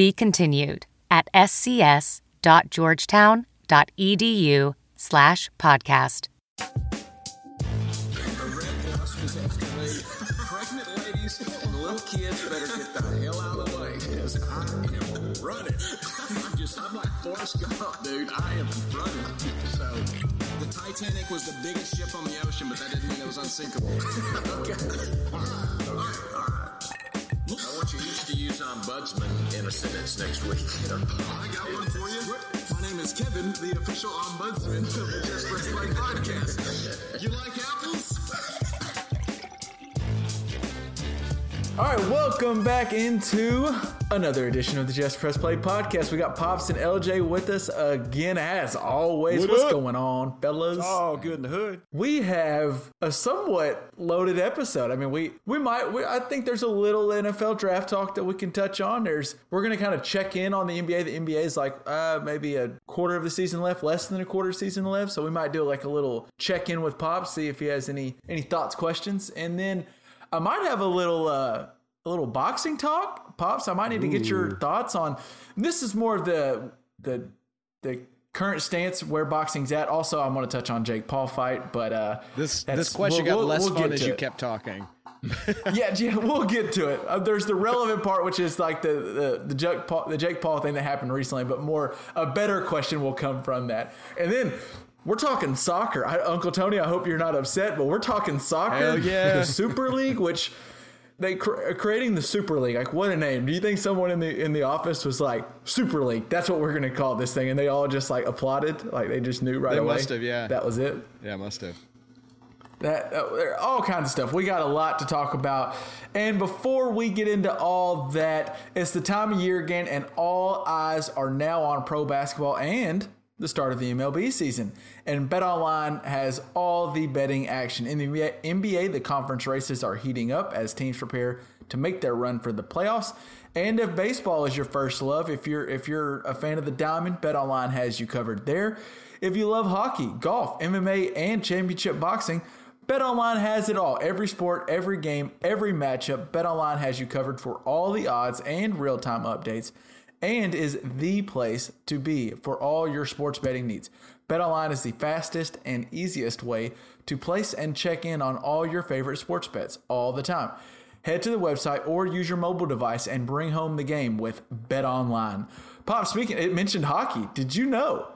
Be continued at scs.georgetown.edu slash podcast. Pregnant ladies and little kids better get the hell out of the way because I am running. I'm like Forrest Gump, dude. I am running. So, the Titanic was the biggest ship on the ocean, but that didn't mean it was unsinkable. okay. All right, all right, all right. I want you each to use ombudsman in a sentence next week. I got one for you. My name is Kevin, the official ombudsman of the Just Press Play podcast. You like apples? All right, welcome back into another edition of the Just Press Play podcast. We got Pops and LJ with us again, as always. What What's up? going on, fellas? Oh, good in the hood. We have a somewhat loaded episode. I mean, we we might. We, I think there's a little NFL draft talk that we can touch on. There's we're gonna kind of check in on the NBA. The NBA is like uh, maybe a quarter of the season left, less than a quarter season left. So we might do like a little check in with Pops, see if he has any any thoughts, questions, and then I might have a little uh, a little boxing talk, pops. I might need to get your thoughts on. This is more of the the the current stance where boxing's at. Also, I'm going to touch on Jake Paul fight, but uh, This this question we'll- got we'll- less we'll fun as you it. kept talking. yeah, yeah, we'll get to it. Uh, there's the relevant part, which is like the the the Jake Paul the Jake Paul thing that happened recently, but more a better question will come from that, and then. We're talking soccer. I, Uncle Tony, I hope you're not upset, but we're talking soccer. Hell yeah. The Super League, which they cr- creating the Super League. Like, what a name! Do you think someone in the in the office was like Super League? That's what we're gonna call this thing, and they all just like applauded, like they just knew right They away. must have, yeah. That was it. Yeah, must have. That uh, all kinds of stuff. We got a lot to talk about. And before we get into all that, it's the time of year again, and all eyes are now on pro basketball and the start of the MLB season. And BetOnline has all the betting action. In the NBA, the conference races are heating up as teams prepare to make their run for the playoffs. And if baseball is your first love, if you're if you're a fan of the diamond, BetOnline has you covered there. If you love hockey, golf, MMA, and championship boxing, BetOnline has it all. Every sport, every game, every matchup, BetOnline has you covered for all the odds and real-time updates and is the place to be for all your sports betting needs. BetOnline is the fastest and easiest way to place and check in on all your favorite sports bets all the time. Head to the website or use your mobile device and bring home the game with BetOnline. Pop, speaking, it mentioned hockey. Did you know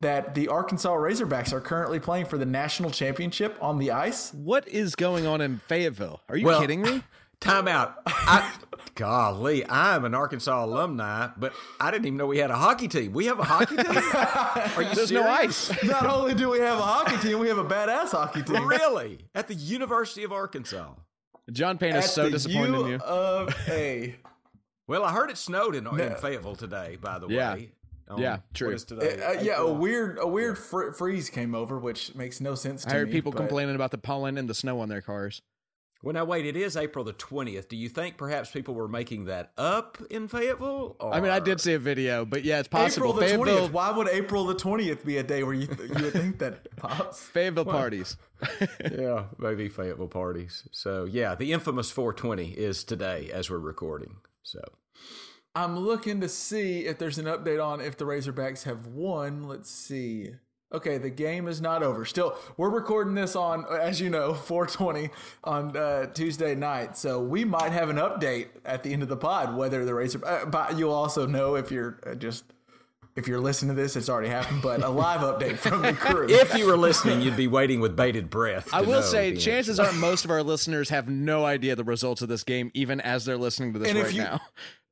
that the Arkansas Razorbacks are currently playing for the national championship on the ice? What is going on in Fayetteville? Are you Well, kidding me? Time out. I, golly, I'm an Arkansas alumni, but I didn't even know we had a hockey team. We have a hockey team? Are you There's serious? no ice. Not only do we have a hockey team, we have a badass hockey team. Really? At the University of Arkansas. John Payne is At so the disappointed U in you. Of A. Well, I heard it snowed in, in Fayetteville today, by the Yeah. way. On- Yeah, true. What is today? Uh, yeah, a weird, a weird fr- freeze came over, which makes no sense. To I heard me, people but- complaining about the pollen and the snow on their cars. Well, now wait. It is April the twentieth. Do you think perhaps people were making that up in Fayetteville? I mean, I did see a video, but yeah, it's possible. April the Fayetteville, twentieth. Why would April the twentieth be a day where you th- you would think that pops? Fayetteville parties. Yeah, maybe Fayetteville parties. So yeah, the infamous 420 is today as we're recording. So I'm looking to see if there's an update on if the Razorbacks have won. Let's see. Okay, the game is not over. Still, we're recording this on, as you know, 420 on uh, Tuesday night. So we might have an update at the end of the pod whether the Razor. Uh, but you'll also know if you're uh, just if you're listening to this, it's already happened. But a live update from the crew. if you were listening, you'd be waiting with bated breath. I will say, chances are most of our listeners have no idea the results of this game, even as they're listening to this And if right you- now.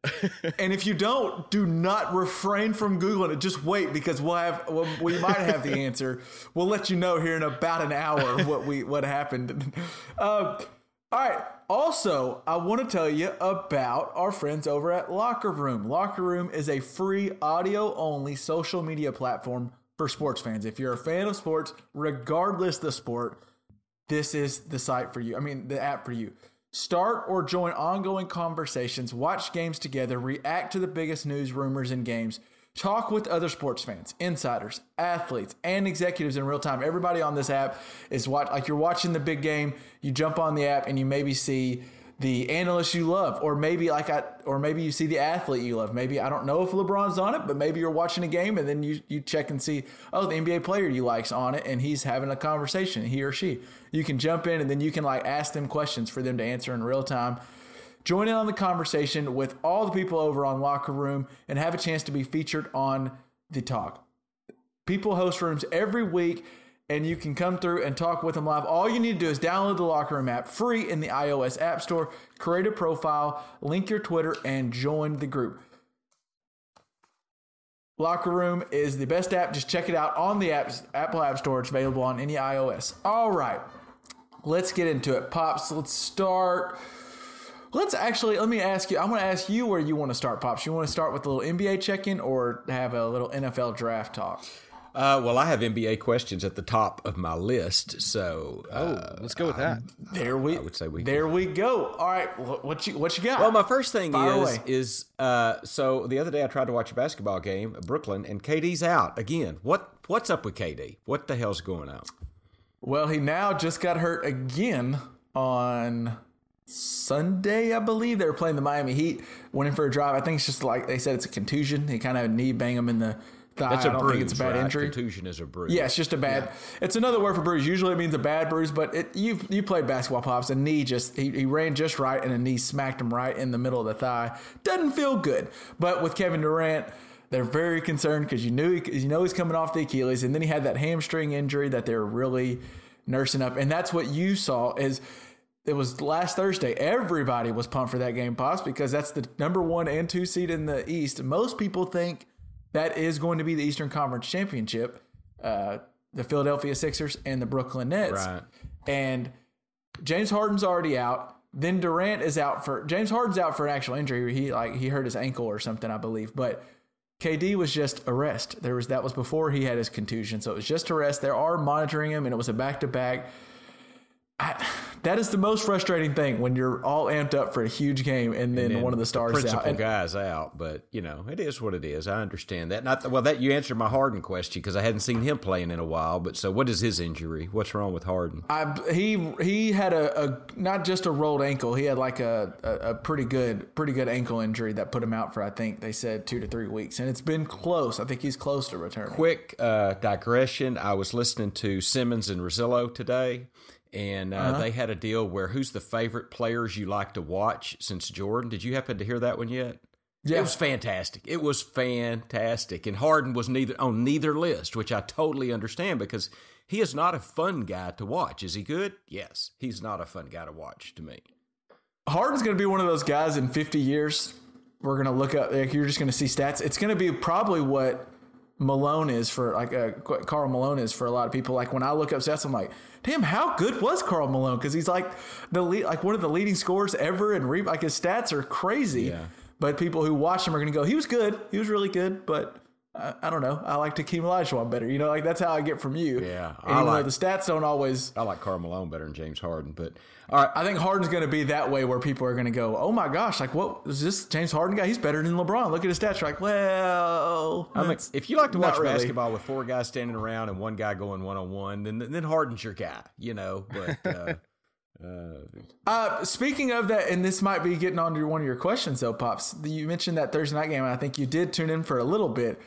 And if you don't, do not refrain from googling it. Just wait because we'll have well, we might have the answer. We'll let you know here in about an hour what we what happened. Uh, All right. Also, I want to tell you about our friends over at Locker Room. Locker Room is a free audio only social media platform for sports fans. If you're a fan of sports, regardless the sport, this is the site for you. I mean, the app for you. Start or join ongoing conversations, watch games together, react to the biggest news, rumors, and games. Talk with other sports fans, insiders, athletes, and executives in real time. Everybody on this app is watch like you're watching the big game. You jump on the app and you maybe see the analyst you love, or maybe like I, or maybe you see the athlete you love. Maybe I don't know if LeBron's on it, but maybe you're watching a game and then you you check and see, oh, the NBA player you like's on it, and he's having a conversation, he or she. You can jump in and then you can like ask them questions for them to answer in real time. Join in on the conversation with all the people over on Locker Room and have a chance to be featured on the talk. People host rooms every week and you can come through and talk with them live. All you need to do is download the Locker Room app free in the iOS App Store, create a profile, link your Twitter, and join the group. Locker Room is the best app. Just check it out on the apps, Apple App Store. It's available on any iOS. All right, let's get into it. Pops, let's start. Let's actually, let me ask you, I'm going to ask you where you want to start, Pops. You want to start with a little NBA check in or have a little NFL draft talk? Uh, well, I have NBA questions at the top of my list, so uh, Let's go with that. There we, I would say we there we go. All right, what you what you got? Well, my first thing Fire is away. is uh, so the other day I tried to watch a basketball game, Brooklyn, and KD's out again. What what's up with KD? What the hell's going on? Well, he now just got hurt again on Sunday, I believe. They were playing the Miami Heat, went in for a drive. I think it's just like they said it's a contusion. He kind of had a knee bang him in the That's I a don't bruise. think it's a bad right? injury. Contusion is a bruise. Yeah, it's just a bad. It's another word for bruise. Usually it means a bad bruise, but it, you you played basketball, pops. A knee just he, he ran just right, and a knee smacked him right in the middle of the thigh. Doesn't feel good. But with Kevin Durant, they're very concerned because you knew he, you know he's coming off the Achilles, and then he had that hamstring injury that they're really nursing up, and that's what you saw is. It was last Thursday. Everybody was pumped for that game, pops, because that's the number one and two seed in the East. Most people think that is going to be the Eastern Conference Championship, uh, the Philadelphia Sixers and the Brooklyn Nets. Right. And James Harden's already out. Then Durant is out for James Harden's out for an actual injury. He like he hurt his ankle or something, I believe. But KD was just a rest. There was that was before he had his contusion, so it was just a rest. They are monitoring him, and it was a back to back. That is the most frustrating thing when you're all amped up for a huge game, and then, And one of the stars principal out. Guy's out, but you know it is what it is. I understand that. Not well. That you answered my Harden question because I hadn't seen him playing in a while. But so, what is his injury? What's wrong with Harden? I, he he had a, a not just a rolled ankle. He had like a, a, a pretty good pretty good ankle injury that put him out for I think they said two to three weeks, and it's been close. I think he's close to returning. Quick uh, digression. I was listening to Simmons and Russillo today, and uh, Uh-huh. they had a deal where who's the favorite players you like to watch since Jordan? Did you happen to hear that one yet? Yeah. It was fantastic. It was fantastic. And Harden was neither on neither list, which I totally understand because he is not a fun guy to watch. Is he good? Yes. He's not a fun guy to watch to me. Harden's going to be one of those guys in 50 years. We're going to look up. Like, you're just going to see stats. It's going to be probably what Malone is for like uh, Karl Malone is for a lot of people. Like when I look up stats, I'm like, damn, how good was Karl Malone? Because he's like the lead, like one of the leading scorers ever, and re- like his stats are crazy. Yeah. But people who watch him are going to go, he was good, he was really good, but. I, I don't know. I like Hakeem Olajuwon better. You know, like that's how I get from you. Yeah, And I even like- the stats don't always I like Karl Malone better than James Harden, but all right. I think Harden's going to be that way where people are going to go, "Oh my gosh, like what is this James Harden guy? He's better than LeBron. Look at his stats." You're like, well, I mean, that's if you like to watch really. basketball with four guys standing around and one guy going one on one, then then Harden's your guy, you know. But uh, uh, Uh, speaking of that, and this might be getting on to one of your questions, though, pops. You mentioned that Thursday night game, and I think you did tune in for a little bit.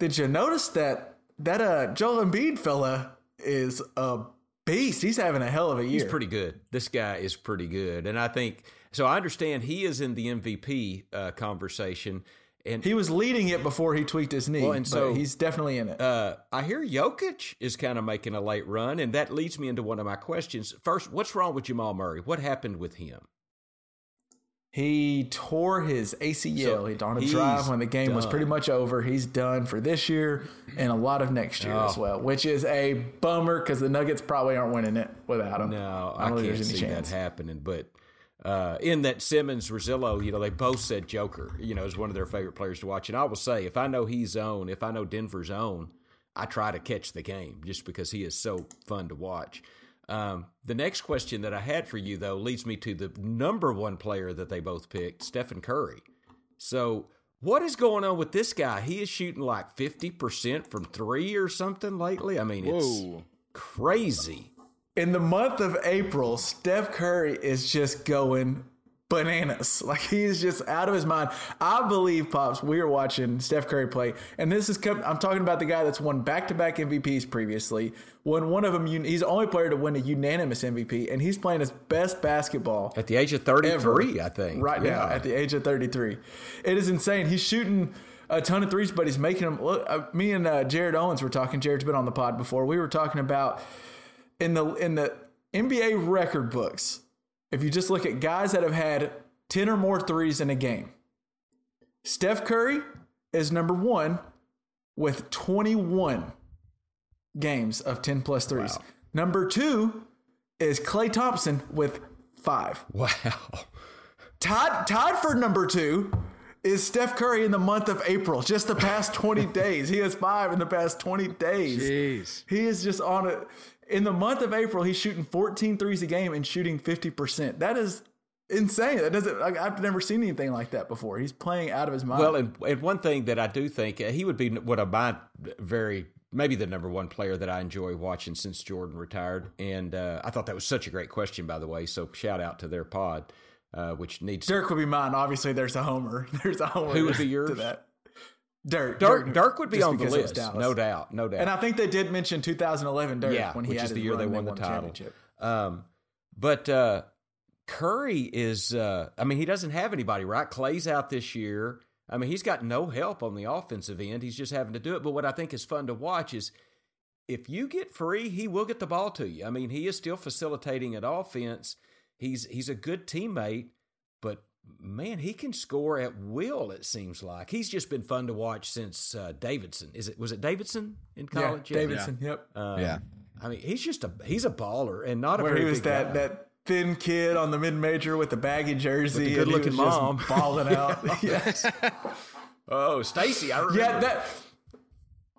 Did you notice that that uh Joel Embiid fella is a beast? He's having a hell of a year. he's pretty good. This guy is pretty good, and I think so. I understand he is in the MVP uh, conversation, and He was leading it before he tweaked his knee, Well, and but so- he's definitely in it. Uh, I hear Jokic is kind of making a late run, and that leads me into one of my questions. First, what's wrong with Jamal Murray? What happened with him? He tore his ACL So He on a he's drive when the game was pretty much over. He's done for this year and a lot of next year as Oh. well, which is a bummer because the Nuggets probably aren't winning it without him. No, I I, don't can't see chance. that happening. But uh, in that Simmons Russillo, you know, they both said Joker, you know, is one of their favorite players to watch. And I will say, if I know he's on, if I know Denver's on, I try to catch the game just because he is so fun to watch. Um, the next question that I had for you, though, leads me to the number one player that they both picked, Stephen Curry. So, what is going on with this guy? He is shooting like 50% from three or something lately. I mean, it's Whoa. crazy. In the month of April, Steph Curry is just going bananas. Like he's just out of his mind. I believe, pops, we are watching Steph Curry play, and this is I'm talking about the guy that's won back-to-back MVPs previously. Won one of them. He's the only player to win a unanimous MVP, and he's playing his best basketball At the age of 33, I think. right now at the age of 33. It is insane. He's shooting a ton of threes, but he's making them. Look, uh, me and uh, Jared Owens were talking. Jared's been on the pod before. We were talking about in the in the NBA record books. If you just look at guys that have had 10 or more threes in a game, Steph Curry is number one with 21 games of 10 plus threes. Number two is Klay Thompson with five. Wow. Todd, tied for number two is Steph Curry in the month of April, just the past 20 days. He has five in the past 20 days. Jeez. He is just on it. In the month of April, he's shooting 14 threes a game and shooting 50%. That is insane. That doesn't, like, I've never seen anything like that before. He's playing out of his mind. Well, and, and one thing that I do think uh, he would be one of my very maybe the number one player that I enjoy watching since Jordan retired. And uh, I thought that was such a great question, by the way. So shout out to their pod, uh, which needs Dirk would be mine. Obviously, there's a homer. There's a homer. Who would be to yours? that. Dirk. Dirk. Dirk would be on the because it was list, no doubt, no doubt. And I think they did mention 2011 Dirk yeah, when he which is the year they run won the title. championship. Um, but uh, Curry is, uh, I mean, he doesn't have anybody, right? Klay's out this year. I mean, he's got no help on the offensive end. He's just having to do it. But what I think is fun to watch is if you get free, he will get the ball to you. I mean, he is still facilitating an offense. He's he's a good teammate, man, he can score at will. It seems like he's just been fun to watch since uh, Davidson. Is it was it Davidson in college? Yeah, college? Davidson. Yep. Um, Yeah. I mean, he's just a he's a baller and not a Where very he was big that guy. that thin kid on the mid major with the baggy jersey, With the and he good-looking was just mom. balling out. yes. Oh, Stacy, I remember. Yeah, that.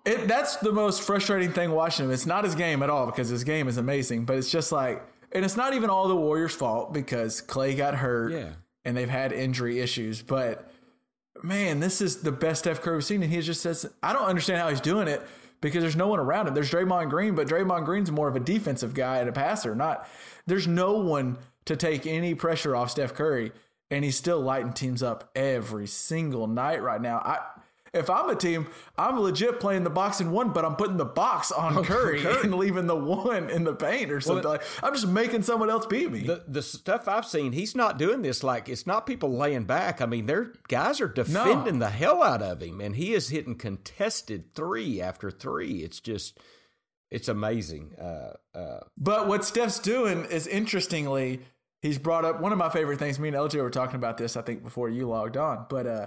It, that's the most frustrating thing watching him. It's not his game at all because his game is amazing, but it's just like, and it's not even all the Warriors' fault because Klay got hurt Yeah. And they've had injury issues. But man, this is the best Steph Curry we've seen, and he just says, I don't understand how he's doing it because there's no one around him. There's Draymond Green, but Draymond Green's more of a defensive guy and a passer. Not there's no one to take any pressure off Steph Curry, and he's still lighting teams up every single night right now. I. If I'm a team, I'm legit playing the box in one, but I'm putting the box on Curry, and leaving the one in the paint or something. like, I'm just making someone else beat me. the the stuff I've seen, he's not doing this like it's not people laying back. I mean, their guys are defending the hell out of him, and he is hitting contested three after three. It's just, it's amazing. Uh, uh, But what Steph's doing is interestingly, he's brought up one of my favorite things. Me and LJ were talking about this, I think, before you logged on. But uh,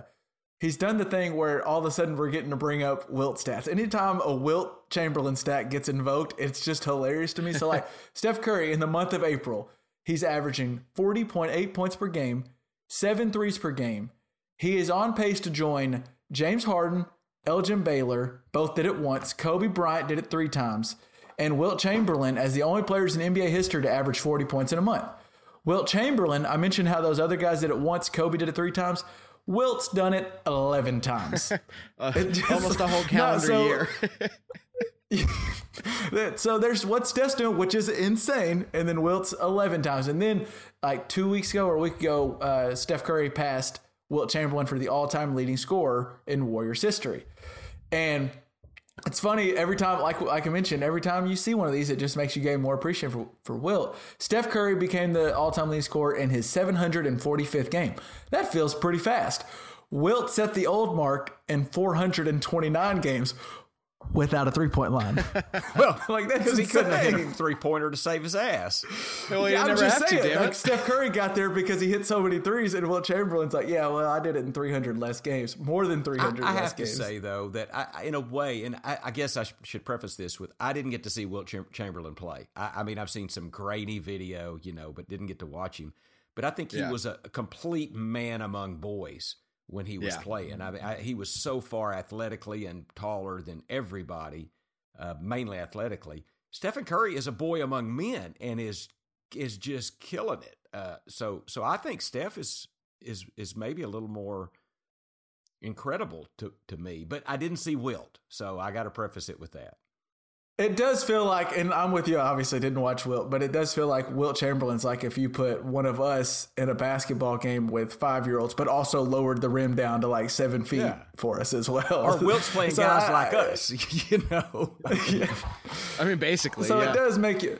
he's done the thing where all of a sudden we're getting to bring up Wilt stats. Anytime a Wilt Chamberlain stat gets invoked, it's just hilarious to me. So, like Steph Curry in the month of April, he's averaging 40.8 points per game, seven threes per game. He is on pace to join James Harden, Elgin Baylor, both did it once. Kobe Bryant did it three times. And Wilt Chamberlain as the only players in NBA history to average 40 points in a month. Wilt Chamberlain, I mentioned how those other guys did it once. Kobe did it three times. Wilt's done it 11 times. It just- Almost a whole No, calendar so- year. so there's what Steph's doing, which is insane, and then Wilt's 11 times. And then, like two weeks ago or a week ago, uh, Steph Curry passed Wilt Chamberlain for the all time leading scorer in Warriors history. And it's funny every time, like like I mentioned, every time you see one of these, it just makes you gain more appreciation for, for Wilt. Steph Curry became the all time leading scorer in his 745th game. That feels pretty fast. Wilt set the old mark in 429 games. Without a three point line. Well, Like, that's because he couldn't have hit a three pointer to save his ass. Well, you I'm never just saying, to, like. Steph Curry got there because he hit so many threes, and Wilt Chamberlain's like, yeah, well, I did it in 300 less games, more than 300 I, I less have to say though that I, I- in a way, and I, I guess I sh- should preface this with I didn't get to see Wilt Cham- Chamberlain play. I, I mean, I've seen some grainy video, you know, but didn't get to watch him. But I think he Yeah. was a, a complete man among boys when he was Yeah. playing. I, mean, I, he was so far athletically and taller than everybody, uh, mainly athletically. Stephen Curry is a boy among men and is is just killing it. Uh, so so I think Steph is is is maybe a little more incredible to, to me, but I didn't see Wilt, so I got to preface it with that. It does feel like, and I'm with you. Obviously, didn't watch Wilt, but it does feel like Wilt Chamberlain's like if you put one of us in a basketball game with five year olds, but also lowered the rim down to like seven feet Yeah. for us as well. Or Wilt's playing So guys I- like us, you know. Yeah. I mean, basically, So yeah. it does make you.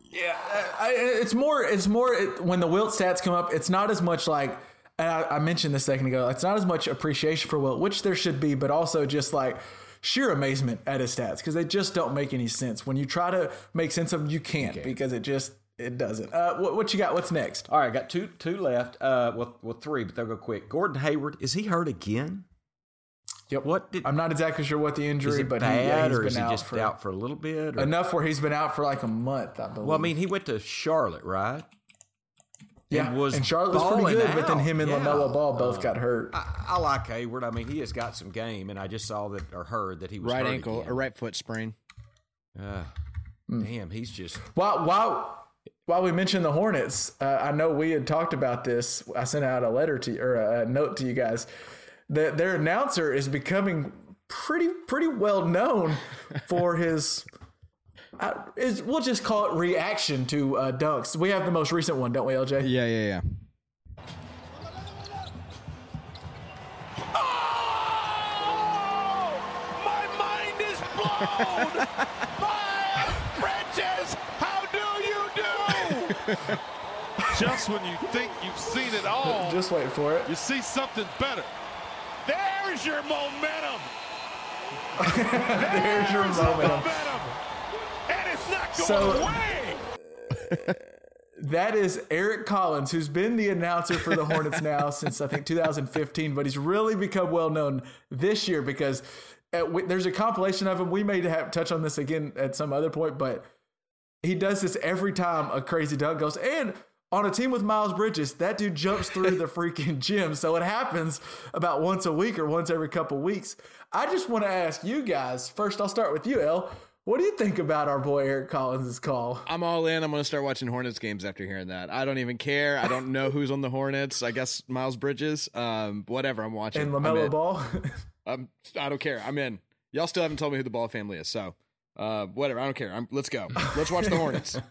Yeah, I, it's more. It's more it, when the Wilt stats come up. It's not as much like and I, I mentioned this a second ago. It's not as much appreciation for Wilt, which there should be, but also just like sheer amazement at his stats because they just don't make any sense. When you try to make sense of them, you can't because it just it doesn't. Uh, what, what you got? What's next? All right, got two two left. Uh, well, well, three, but they'll go quick. Gordon Hayward is he hurt again? Yep. What did I'm not exactly sure what the injury, but he, bad yeah, he's or been is he out just for out for a little bit? Or? enough where he's been out for like a month. I believe. well, I mean, he went to Charlotte, right? Yeah, and was and Charlotte was pretty balling good, but then him and Yeah. LaMelo Ball both got hurt. I, I like Hayward. I mean, he has got some game, and I just saw that or heard that he was right hurt ankle again. or right foot sprain. Uh, Hmm. Damn, he's just While while while we mentioned the Hornets, uh, I know we had talked about this. I sent out a letter to or a note to you guys. That their announcer is becoming pretty pretty well known for his. Uh, is we'll just call it reaction to uh, dunks. We have the most recent one, don't we, LJ? Yeah, yeah, yeah. My mind is blown! Miles Bridges, how do you do? Just when you think you've seen it all, Just wait for it. you see something better. There's your momentum. There's your There's the momentum. momentum. So- That is Eric Collins, who's been the announcer for the Hornets now since I think 2015, but he's really become well known this year because uh, we, there's a compilation of him. We may have touch on this again at some other point, but he does this every time a crazy dunk goes. And on a team with Miles Bridges, that dude jumps through the freaking gym. So it happens about once a week or once every couple weeks. I just want to ask you guys first, I'll start with you, El. What do you think about our boy Eric Collins' call? I'm all in. I'm going to start watching Hornets games after hearing that. I don't even care. I don't know who's on the Hornets. I guess Miles Bridges. Um, whatever. I'm watching. And I'm LaMelo. Ball? Um, I don't care. I'm in. Y'all still haven't told me who the Ball family is, so uh, whatever. I don't care. I'm, let's go. Let's watch the Hornets.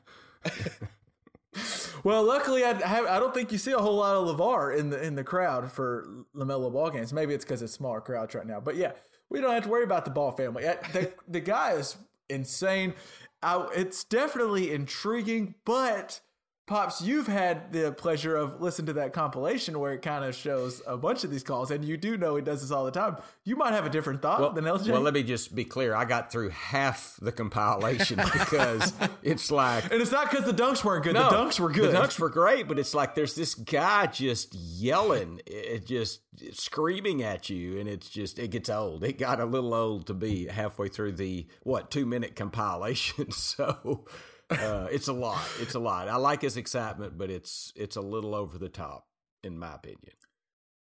Well, luckily, I, have, I don't think you see a whole lot of LaVar in the in the crowd for LaMelo ball games. Maybe it's because it's smaller crowds right now. But yeah, we don't have to worry about the ball family. The, the guy is insane. I, it's definitely intriguing, but. Pops, you've had the pleasure of listening to that compilation where it kind of shows a bunch of these calls, and you do know he does this all the time. You might have a different thought well, than LJ. well. Let me just be clear. I got through half the compilation because it's like and it's not because the dunks weren't good. the dunks were good. The dunks were great, but it's like there's this guy just yelling, it just screaming at you, and it's just it gets old. It got a little old to be halfway through the what two minute compilation. So uh, it's a lot. It's a lot. I like his excitement, but it's it's a little over the top, in my opinion.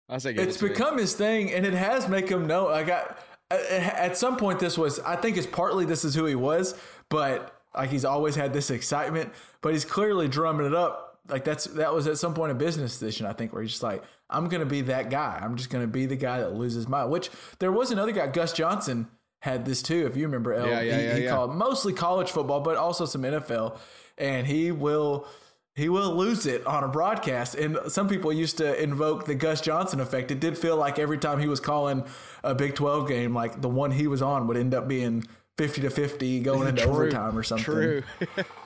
I say it's become his thing and it has make him know like I, at some point this was i think it's partly this is who he was but like he's always had this excitement but he's clearly drumming it up like that's that was at some point a business decision i think where he's just like i'm gonna be that guy i'm just gonna be the guy that loses my. which there was another guy gus johnson had this too if you remember El. Yeah, yeah, he, yeah, he called mostly college football but also some nfl and he will he will lose it on a broadcast. And some people used to invoke the Gus Johnson effect. It did feel like every time he was calling a Big 12 game, like the one he was on would end up being 50 to 50 going into True. overtime or something. True.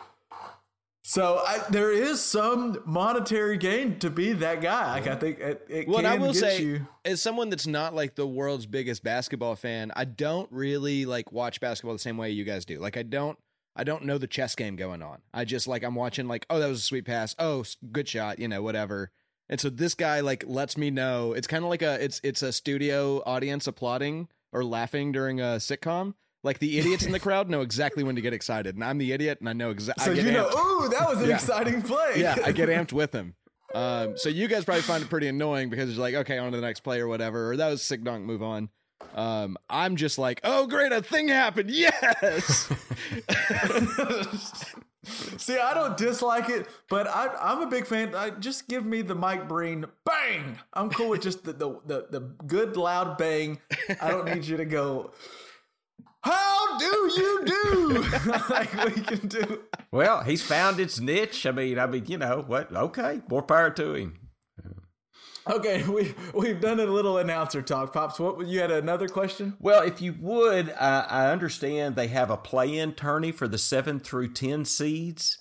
So I, there is some monetary gain to be that guy. Like I think it, it Well, can I will get say, you. as someone that's not like the world's biggest basketball fan, I don't really like watch basketball the same way you guys do. Like, I don't, I don't know the chess game going on. I just like I'm watching like, oh, that was a sweet pass. Oh, good shot. You know, whatever. And so this guy like lets me know. It's kind of like a, it's it's a studio audience applauding or laughing during a sitcom. Like the idiots in the crowd know exactly when to get excited, and I'm the idiot, and I know exactly. So you know, ooh, that was an Yeah. exciting play. yeah, I get amped with him. Um, so you guys probably find it pretty annoying because it's like, okay, on to the next play or whatever, or that was sick dunk, move on. Um, I'm just like, oh great, a thing happened, yes. See, I don't dislike it, but I, I'm a big fan. I, just give me the Mike Breen bang. I'm cool with just the, the the the good loud bang. I don't need you to go. How do you do? like we can do. Well, he's found its niche. I mean, I mean, you know what? Okay, more power to him. Okay, we we've done a little announcer talk, pops. What you had another question? Well, if you would, uh, I understand they have a play-in tourney for the seven through ten seeds.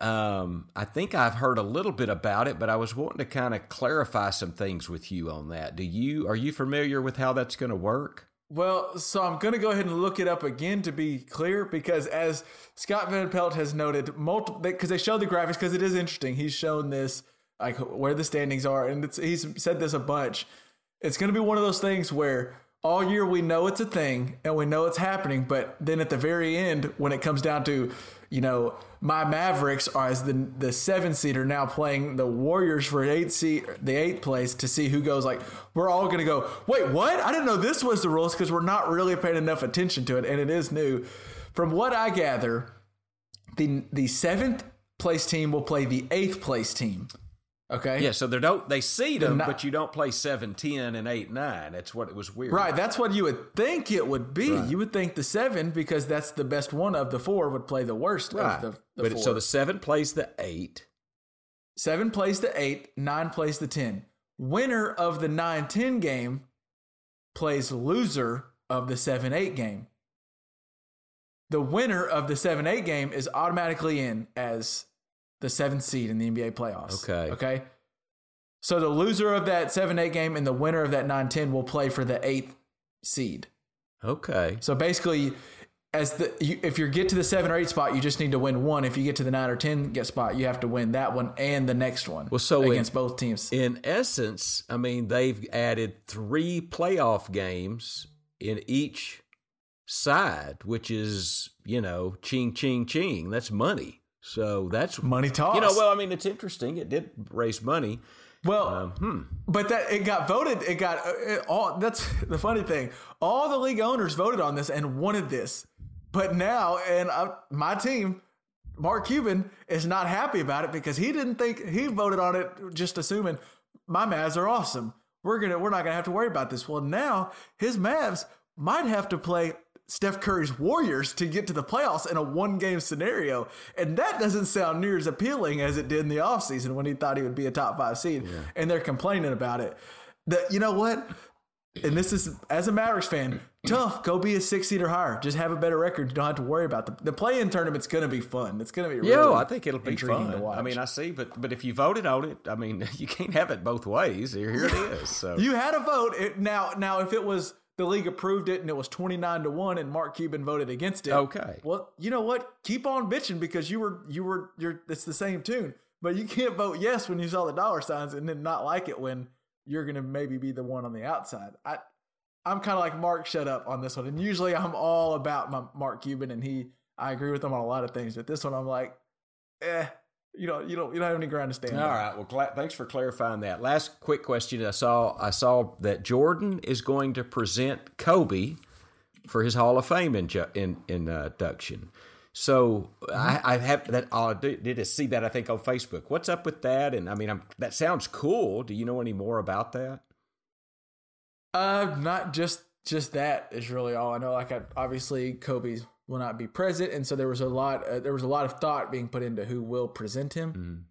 Um, I think I've heard a little bit about it, but I was wanting to kind of clarify some things with you on that. Do you are you familiar with how that's going to work? Well, so I'm going to go ahead and look it up again to be clear because as Scott Van Pelt has noted, multiple because they show the graphics because it is interesting. He's shown this like where the standings are, and he's said this a bunch. It's going to be one of those things where all year we know it's a thing and we know it's happening, but then at the very end, when it comes down to, you know, my Mavericks are as the the seven seed are now playing the Warriors for eight seed, the eighth place to see who goes. Like we're all to go. Wait, what? I didn't know this was the rules because we're not really paying enough attention to it, and it is new. From what I gather, the the seventh place team will play the eighth place team. Okay. Yeah, so they don't they seed them, not- but you don't play 7, 10, and 8, 9. That's what it was weird. Right, that's what you would think it would be. You would think the seven, because that's the best one of the four, would play the worst Right. of the, the but four. it- so the 7 plays the 8. seven plays the eight, nine plays the ten. Winner of the 9-10 game plays loser of the 7-8 game. The winner of the 7-8 game is automatically in as the seventh seed in the NBA playoffs. Okay. Okay. So the loser of that 7-8 game and the winner of that 9-10 will play for the eighth seed. Okay. So basically, as the you, if you get to the seven or eight spot, you just need to win one. If you get to the nine or ten get spot, you have to win that one and the next one. Well, so against in- both teams. In essence, I mean, they've added three playoff games in each side, which is, you know, ching, ching, ching. That's money. So that's Money toss. You know, well, I mean, it's interesting. It did raise money. well, Um, hmm. but that it got voted. It got uh, it, all. That's the funny thing. All the league owners voted on this and wanted this, but now and uh, my team. Mark Cuban is not happy about it because he didn't think he voted on it just assuming my Mavs are awesome. We're gonna we're not gonna have to worry about this. Well, now his Mavs might have to play Steph Curry's Warriors to get to the playoffs in a one game scenario. And that doesn't sound near as appealing as it did in the offseason when he thought he would be a top five seed. And they're complaining about it. That you know what? And this is, as a Mavericks fan, tough. Go be a six seed or higher. Just have a better record. You don't have to worry about the, the play in tournament's going to be fun. It's going to be really Yeah, I think it'll be fun. to watch. I mean, I see, but but if you voted on it, I mean, you can't have it both ways. Here, here it is. So You had a vote. It, now, now, if it was the league approved it and it was twenty nine to one, and Mark Cuban voted against it, Okay. Well, you know what? Keep on bitching because you were you were you're. It's the same tune, but you can't vote yes when you saw the dollar signs and then not like it when you're gonna maybe be the one on the outside. I, I'm kind of like Mark. Shut up on this one. And usually I'm all about my Mark Cuban, and he. I agree with him on a lot of things, but this one I'm like, eh. You don't, you don't, you don't have any ground to stand. All on. right. Well, cla thanks for clarifying that. Last quick question. I saw I saw that Jordan is going to present Kobe for his Hall of Fame inju- in, in, induction. So I, I have that. I did see that I think on Facebook. What's up with that? And I mean, I'm, that sounds cool. Do you know any more about that? Uh, not just just that is really all I know. Like, I, obviously, Kobe will not be present, and so there was a lot. Uh, there was a lot of thought being put into who will present him, Mm.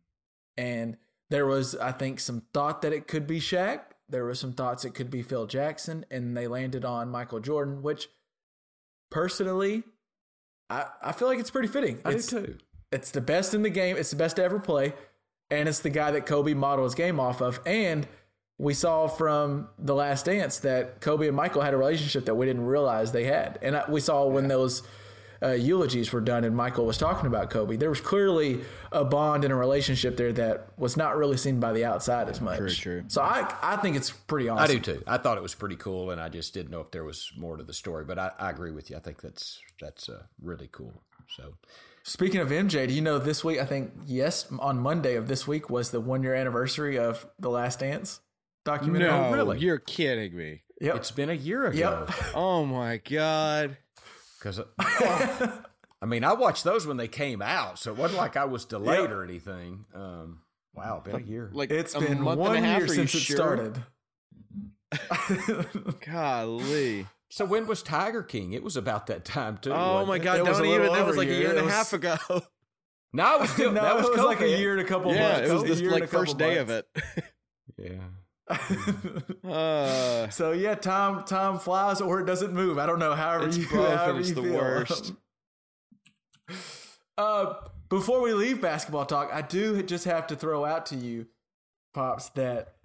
and there was, I think, some thought that it could be Shaq. There was some thoughts it could be Phil Jackson, and they landed on Michael Jordan, which personally, I I feel like it's pretty fitting. I it's, do too. it's the best in the game. It's the best to ever play, and it's the guy that Kobe modeled his game off of. And we saw from the Last Dance that Kobe and Michael had a relationship that we didn't realize they had, and I- we saw when those uh, eulogies were done and Michael was talking about Kobe. There was clearly a bond and a relationship there that was not really seen by the outside as much. True, true. So I I think it's pretty awesome. I do too. I thought it was pretty cool, and I just didn't know if there was more to the story. But I, I agree with you. I think that's that's uh, really cool. So Speaking of MJ, do you know this week? I think yes, on Monday of this week was the one year anniversary of the Last Dance documentary. No, really? you're kidding me. Yep. it's been a year ago. Yep. Oh my god. Because I mean, I watched those when they came out, so it wasn't like I was delayed Yep. or anything. Um, wow, been a year. Like It's a been month one and a half. year since you it started. Golly. So when was Tiger King? It was about that time too. Oh my god, It was don't even. That was like a year. year and a was- half ago. No, it was still no, that was, it was like a year and a couple yeah, months. it was a the year and like a couple first day of it. Yeah. Uh, So yeah, time time flies or it doesn't move. I don't know. However It's you, both, however it's you the feel. worst. uh, before we leave basketball talk, I do just have to throw out to you, pops, that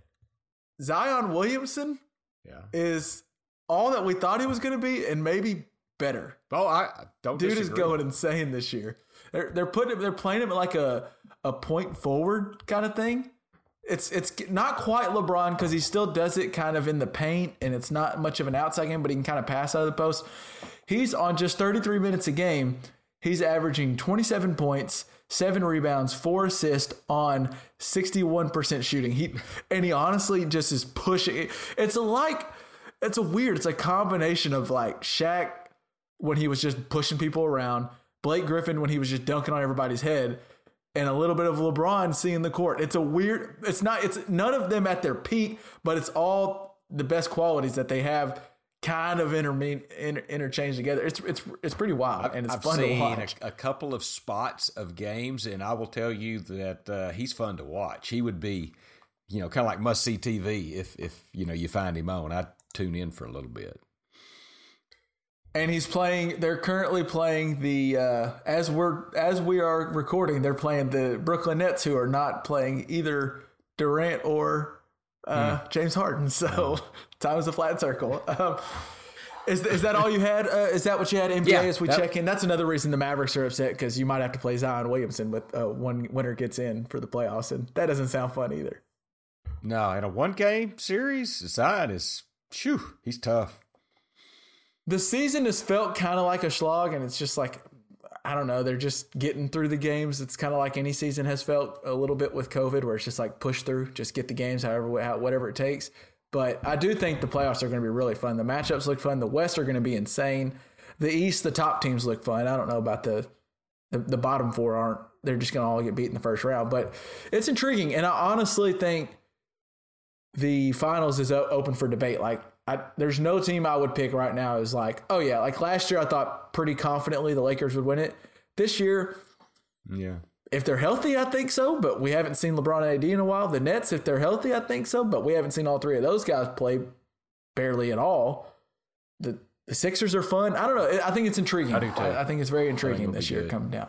Zion Williamson Yeah. is all that we thought he was going to be, and maybe better. Oh, I I don't. Dude is going insane this year. They're they're putting they're playing him like a a point forward kind of thing. It's it's not quite LeBron because he still does it kind of in the paint, and it's not much of an outside game, but he can kind of pass out of the post. He's on just 33 minutes a game. He's averaging 27 points, seven rebounds, four assists on 61% shooting. He and he honestly just is pushing. it. It's like it's a weird. It's a combination of like Shaq when he was just pushing people around, Blake Griffin when he was just dunking on everybody's head, and a little bit of LeBron seeing the court. It's a weird. It's not. It's none of them at their peak, but it's all the best qualities that they have kind of interme- inter- interchanged together. It's it's it's pretty wild and it's I've fun to watch. a, a couple of spots of games, and I will tell you that uh, he's fun to watch. He would be, you know, kind of like must see TV if if you know you find him on. I'd tune in for a little bit. And he's playing. They're currently playing the uh, as we're as we are recording. They're playing the Brooklyn Nets, who are not playing either Durant or uh, James Harden. So time is a flat circle. Um, is, is that all you had? Uh, is that what you had, NBA, Yeah, as we that- check in? That's another reason the Mavericks are upset because you might have to play Zion Williamson with uh, one winner gets in for the playoffs, and that doesn't sound fun either. No, in a one game series, Zion is, phew, he's tough. The season has felt kind of like a slog, and it's just like I don't know. They're just getting through the games. It's kind of like any season has felt a little bit with COVID, where it's just like push through, just get the games, however, how- whatever it takes. But I do think the playoffs are going to be really fun. The matchups look fun. The West are going to be insane. The East, the top teams look fun. I don't know about the the, the bottom four aren't. They're just going to all get beat in the first round. But it's intriguing, and I honestly think the finals is open for debate. Like, I, there's no team I would pick right now is like, oh yeah, like last year I thought pretty confidently the Lakers would win it. This year, Yeah. if they're healthy, I think so, but we haven't seen LeBron and AD in a while. The Nets, if they're healthy, I think so, but we haven't seen all three of those guys play barely at all. The the Sixers are fun. I don't know. I think it's intriguing. I do too. I, I think it's very intriguing this year good. coming down.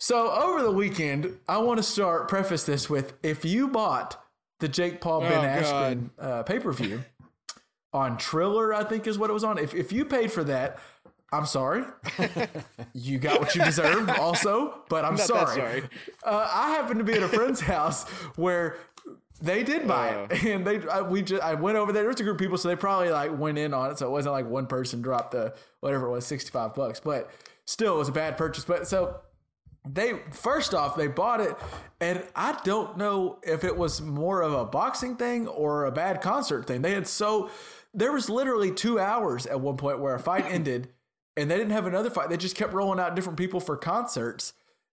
So over the weekend, I want to start preface this with if you bought the Jake Paul Ben Oh, Askren uh, pay per view on Triller, I think is what it was on. If if you paid for that, I'm sorry. you got what you deserved, also, but I'm Not sorry. sorry. Uh, I happened to be at a friend's house where they did buy it, and they I, we just I went over there. There was a group of people, so they probably like went in on it. So it wasn't like one person dropped the whatever it was, sixty five bucks, but still it was a bad purchase. But so they first off they bought it, and I don't know if it was more of a boxing thing or a bad concert thing. They had so there was literally two hours at one point where a fight ended, and they didn't have another fight. They just kept rolling out different people for concerts,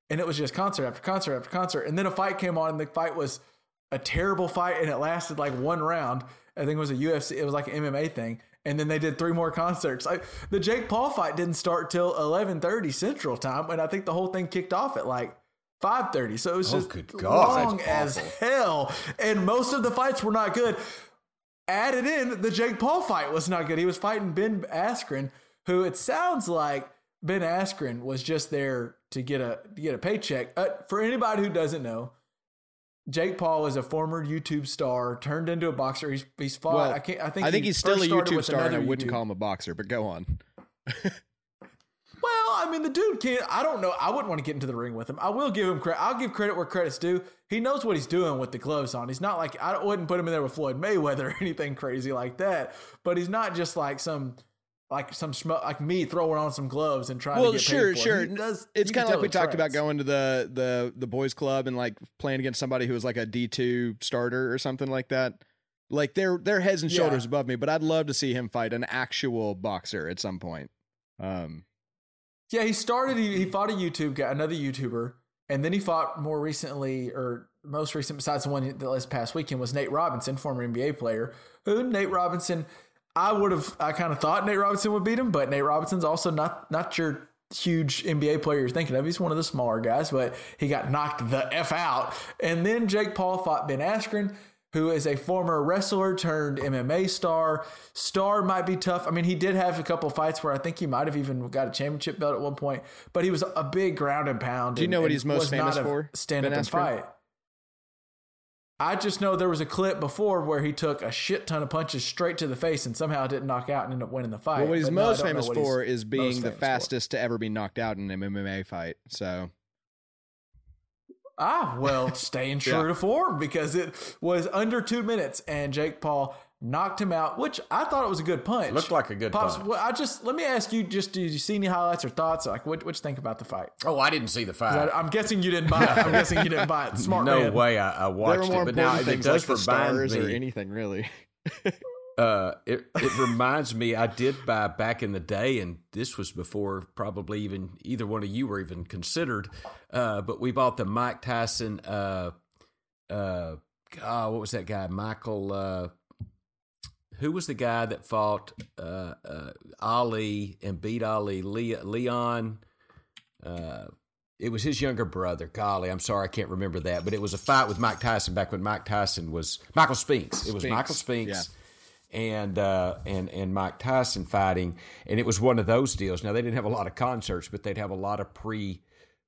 and it was just concert after concert after concert. And then a fight came on, and the fight was a terrible fight, and it lasted like one round. I think it was a UFC. It was like an MMA thing. And then they did three more concerts. Like the Jake Paul fight didn't start till eleven thirty Central Time, and I think the whole thing kicked off at like five thirty. So it was Oh, just long as hell. And most of the fights were not good. Added in, the Jake Paul fight was not good. He was fighting Ben Askren, who it sounds like Ben Askren was just there to get a to get a paycheck. Uh, for anybody who doesn't know, Jake Paul is a former YouTube star turned into a boxer. He's he's fought. Well, I can't. I think I think he he's still a YouTube star, and I wouldn't YouTube- call him a boxer. But go on. Well, I mean, the dude can't. I don't know. I wouldn't want to get into the ring with him. I will give him credit. I'll give credit where credit's due. He knows what he's doing with the gloves on. He's not like I wouldn't put him in there with Floyd Mayweather or anything crazy like that. But he's not just like some. Like some schmo- like me throwing on some gloves and trying Well, to get sure, sure. It. Does, It's kind of like we talked about going to the the the boys club and like playing against somebody who was like a D two starter or something like that. Like they're they're heads and Yeah. shoulders above me, but I'd love to see him fight an actual boxer at some point. Um, Yeah, he started. He, he fought a YouTube guy, another YouTuber, and then he fought more recently, or most recent, besides the one that this past weekend, was Nate Robinson, former NBA player. Who Nate Robinson? I would have. I kind of thought Nate Robinson would beat him, but Nate Robinson's also not not your huge NBA player you're thinking of. He's one of the smaller guys, but he got knocked the f out. And then Jake Paul fought Ben Askren. Who is a former wrestler turned MMA star? Star might be tough. I mean, he did have a couple fights where I think he might have even got a championship belt at one point, but he was a big ground and pound. Do you and- know what he's most famous for, Stand up and fight. I just know there was a clip before where he took a shit ton of punches straight to the face and somehow didn't knock out and ended up winning the fight. well, what he's But most don't famous for is being the famous for. fastest to ever be knocked out in an MMA fight. So Ah, well, staying true Yeah. to form because it was under two minutes and Jake Paul knocked him out, which I thought it was a good punch. Looked like a good Pops, punch. well, I just let me ask you: just did you see any highlights or thoughts? Like, what what you think about the fight? Oh, I didn't see the fight. I, am guessing you didn't buy it. I'm guessing you didn't buy it. Smart no man. way. I, I watched it, but now important it things does like the remind stars or anything really. Uh, it it reminds me. I did buy back in the day, and this was before probably even either one of you were even considered. Uh, but we bought the Mike Tyson. Uh, uh, God, what was that guy? Michael. Uh, who was the guy that fought uh, uh, Ali and beat Ali? Leon. Uh, it was his younger brother. Golly, I'm sorry, I can't remember that. But it was a fight with Mike Tyson back when Mike Tyson was Michael Spinks. It was Spinks, Michael Spinks yeah. And uh, and and Mike Tyson fighting, and it was one of those deals. Now they didn't have a lot of concerts, but they'd have a lot of pre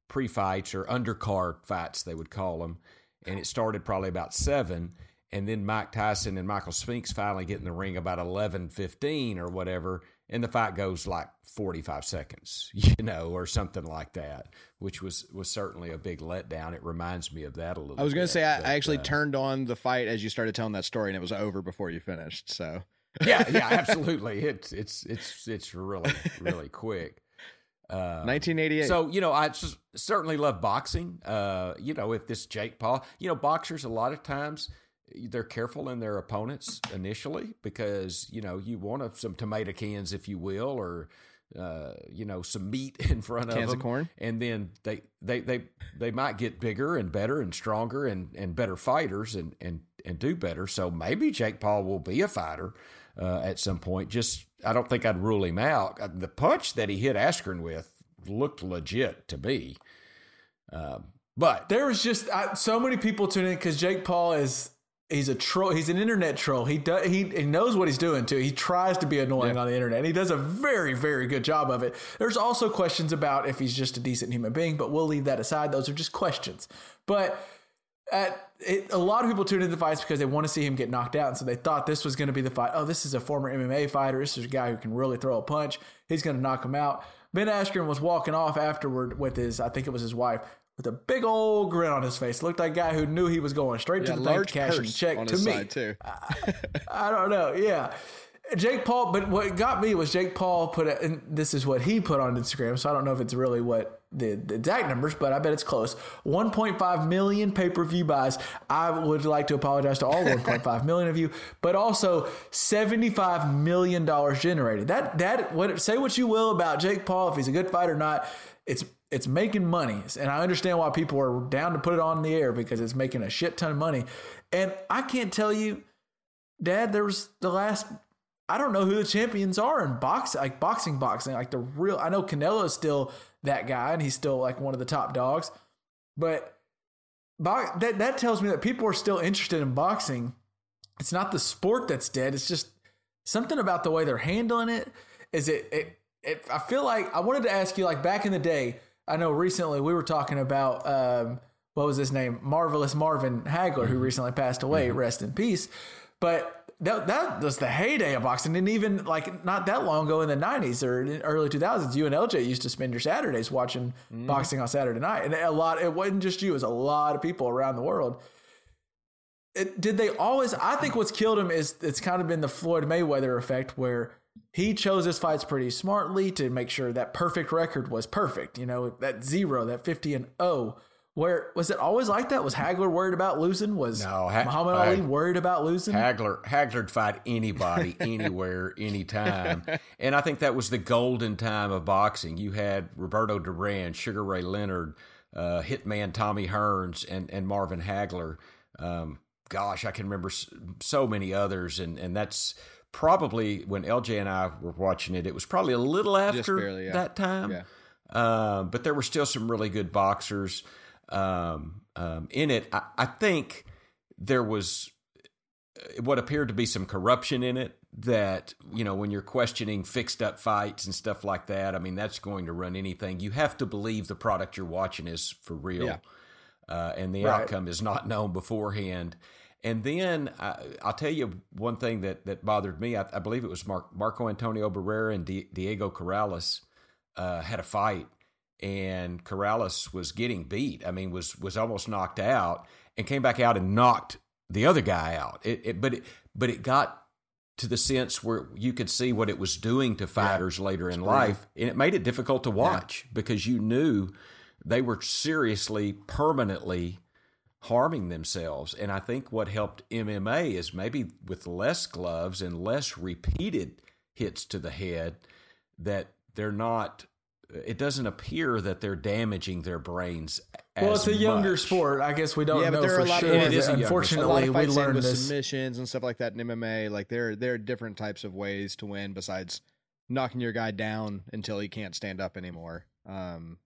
pre fights or undercard fights, they would call them. And it started probably about seven, and then Mike Tyson and Michael Spinks finally get in the ring about eleven fifteen or whatever, and the fight goes like forty five seconds, you know, or something like that, which was was certainly a big letdown. It reminds me of that a little. I was going to say I, but, I actually uh, turned on the fight as you started telling that story, and it was over before you finished. So yeah, yeah, absolutely. It's it's it's it's really really quick. Uh, 1988. So you know, I certainly love boxing. Uh, you know, if this Jake Paul, you know, boxers a lot of times they're careful in their opponents initially because you know you want a, some tomato cans, if you will, or uh, you know some meat in front of Cans of them, corn? and then they they they they might get bigger and better and stronger and and better fighters and and and do better. So maybe Jake Paul will be a fighter uh, at some point. Just I don't think I'd rule him out. Uh, The punch that he hit Askren with looked legit to me. Um, but There was just I, so many people tuning in because Jake Paul is he's a troll. He's an internet troll. He does he, he knows what he's doing too. He tries to be annoying on the internet. And he does a very very good job of it. There's also questions about if he's just a decent human being, but we'll leave that aside. Those are just questions. But at it, a lot of people tuned into the fights because they want to see him get knocked out, and so they thought this was going to be the fight. Oh, this is a former MMA fighter. This is a guy who can really throw a punch. He's going to knock him out. Ben Askren was walking off afterward with his, I think it was his wife, with a big old grin on his face. Looked like a guy who knew he was going straight yeah, to the bank cash and check. on To his me, side too. I don't know. Yeah. Jake Paul, but what got me was Jake Paul put it, and this is what he put on Instagram. So I don't know if it's really what the, the exact numbers, but I bet it's close. 1.5 million pay per view buys. I would like to apologize to all 1.5 million of you, but also 75 million dollars generated. That that what say what you will about Jake Paul if he's a good fighter or not. It's it's making money, and I understand why people are down to put it on the air because it's making a shit ton of money. And I can't tell you. Dad, there was the last. I don't know who the champions are in boxing, like boxing, boxing. Like the real. I know Canelo is still that guy, and he's still like one of the top dogs. But that that tells me that people are still interested in boxing. It's not the sport that's dead. It's just something about the way they're handling it. Is it? it it, I feel like I wanted to ask you, like back in the day, I know recently we were talking about um, what was his name, Marvelous Marvin Hagler, who mm-hmm. recently passed away. Mm-hmm. Rest in peace. But that that was the heyday of boxing, and even like not that long ago in the '90s or early 2000s, you and LJ used to spend your Saturdays watching mm-hmm. boxing on Saturday night, and a lot. It wasn't just you; it was a lot of people around the world. It, did they always? I think what's killed him is it's kind of been the Floyd Mayweather effect, where he chose his fights pretty smartly to make sure that perfect record was perfect. You know, that zero, that 50 and 0. Where was it always like that? Was Hagler worried about losing? Was No, Ha- Muhammad Ali worried about losing? Hagler Hagler'd fight anybody, anywhere, anytime. And I think that was the golden time of boxing. You had Roberto Duran, Sugar Ray Leonard, uh, Hitman Tommy Hearns, and, and Marvin Hagler. Um, gosh, I can remember so many others. And, and that's probably when LJ and I were watching it, it was probably a little after barely, yeah. that time. Yeah. Uh, but there were still some really good boxers um, um, in it. I, I think there was uh, what appeared to be some corruption in it that you know when you're questioning fixed up fights and stuff like that i mean that's going to run anything you have to believe the product you're watching is for real Yeah. uh, and the Right. outcome is not known beforehand and then I, I'll tell you one thing that, that bothered me. I, I believe it was Mark, Marco Antonio Barrera and Di- Diego Corrales uh, had a fight, and Corrales was getting beat. I mean, was was almost knocked out, and came back out and knocked the other guy out. It, it but it but it got to the sense where you could see what it was doing to fighters later in life, and it made it difficult to watch because you knew they were seriously, permanently harming themselves. And I think what helped MMA is maybe with less gloves and less repeated hits to the head that they're not. It doesn't appear that they're damaging their brains. well, it's a younger sport. I guess we don't Yeah, but know there are for a lot sure. of- It is a a lot Unfortunately, of we fights learned with this. submissions and stuff like that in MMA. Like there, there are different types of ways to win besides knocking your guy down until he can't stand up anymore. Um,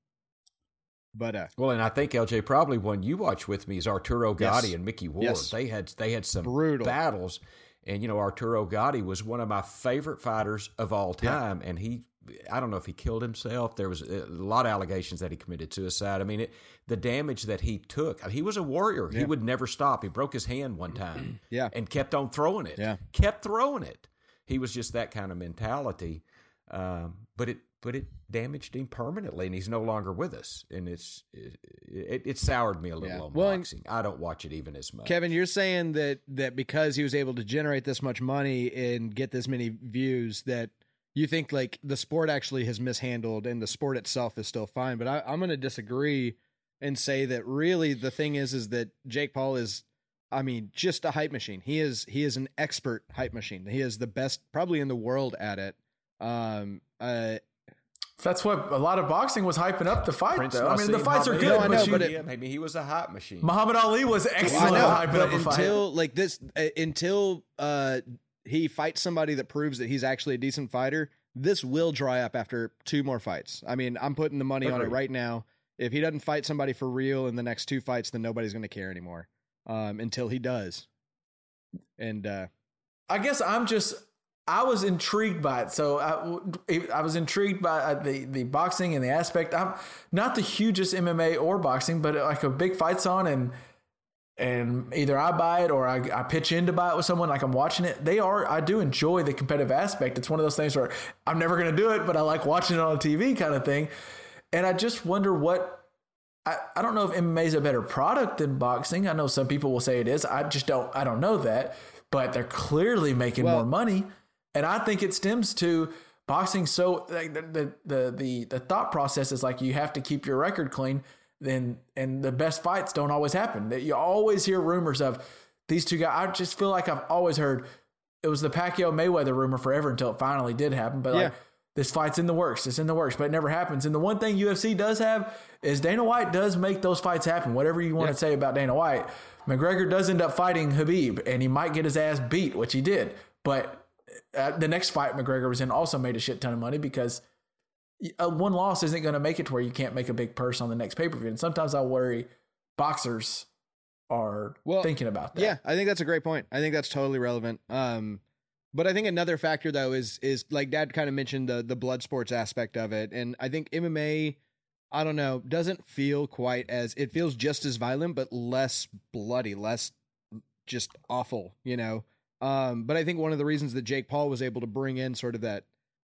but uh, Well, and I think LJ probably one you watch with me is Arturo Yes. Gotti and Micky Ward. Yes. They had they had some Brutal. battles, and you know Arturo Gatti was one of my favorite fighters of all time, and he. I don't know if he killed himself. There was a lot of allegations that he committed suicide. I mean, it, the damage that he took. He was a warrior. He would never stop. He broke his hand one time, yeah, and kept on throwing it. Yeah. kept throwing it. He was just that kind of mentality. Um, but it but it damaged him permanently, and he's no longer with us. And it's it, it, it soured me a little Yeah. on Well, boxing. I don't watch it even as much. Kevin, you're saying that that because he was able to generate this much money and get this many views, that you think like the sport actually has mishandled and the sport itself is still fine. But I, I'm going to disagree and say that really the thing is is that Jake Paul is, I mean, just a hype machine. He is he is an expert hype machine. He is the best probably in the world at it. Um, uh, That's what a lot of boxing was hyping up the fight. Prince though. I mean, the Naseem fights are Hamed. good, No, I but know, you, but it- he was a hot machine. Muhammad Ali was excellent know, at hyping but up a fight. until like this, uh, until uh, he fights somebody that proves that he's actually a decent fighter, this will dry up after two more fights. I mean, I'm putting the money on it right now. If he doesn't fight somebody for real in the next two fights, then nobody's going to care anymore um, until he does. And uh, I guess I'm just I was intrigued by it. So I, I was intrigued by uh, the the boxing and the aspect. I'm not the hugest MMA or boxing, but like a big fight's on and and either I buy it or I, I pitch in to buy it with someone. Like I'm watching it. They are. I do enjoy the competitive aspect. It's one of those things where I'm never going to do it, but I like watching it on TV, kind of thing. And I just wonder what. I, I don't know if MMA is a better product than boxing. I know some people will say it is. I just don't. I don't know that. But they're clearly making Well- more money, and I think it stems to boxing. So like the, the the the the thought process is like you have to keep your record clean. Then and the best fights don't always happen. That you always hear rumors of these two guys. I just feel like I've always heard it was the Pacquiao Mayweather rumor forever until it finally did happen. But Yeah. like this fight's in the works. It's in the works, but it never happens. And the one thing UFC does have is Dana White does make those fights happen. Whatever you want to say about Dana White, McGregor does end up fighting Khabib, and he might get his ass beat, which he did. But uh, the next fight McGregor was in also made a shit ton of money because uh, one loss isn't going to make it to where you can't make a big purse on the next pay per view. And sometimes I worry boxers are Well, thinking about that. Yeah, I think that's a great point. I think that's totally relevant. Um, But I think another factor though is is like Dad kind of mentioned the the blood sports aspect of it, and I think MMA, I don't know, doesn't feel quite as it feels just as violent, but less bloody, less just awful, you know. Um, but I think one of the reasons that Jake Paul was able to bring in sort of that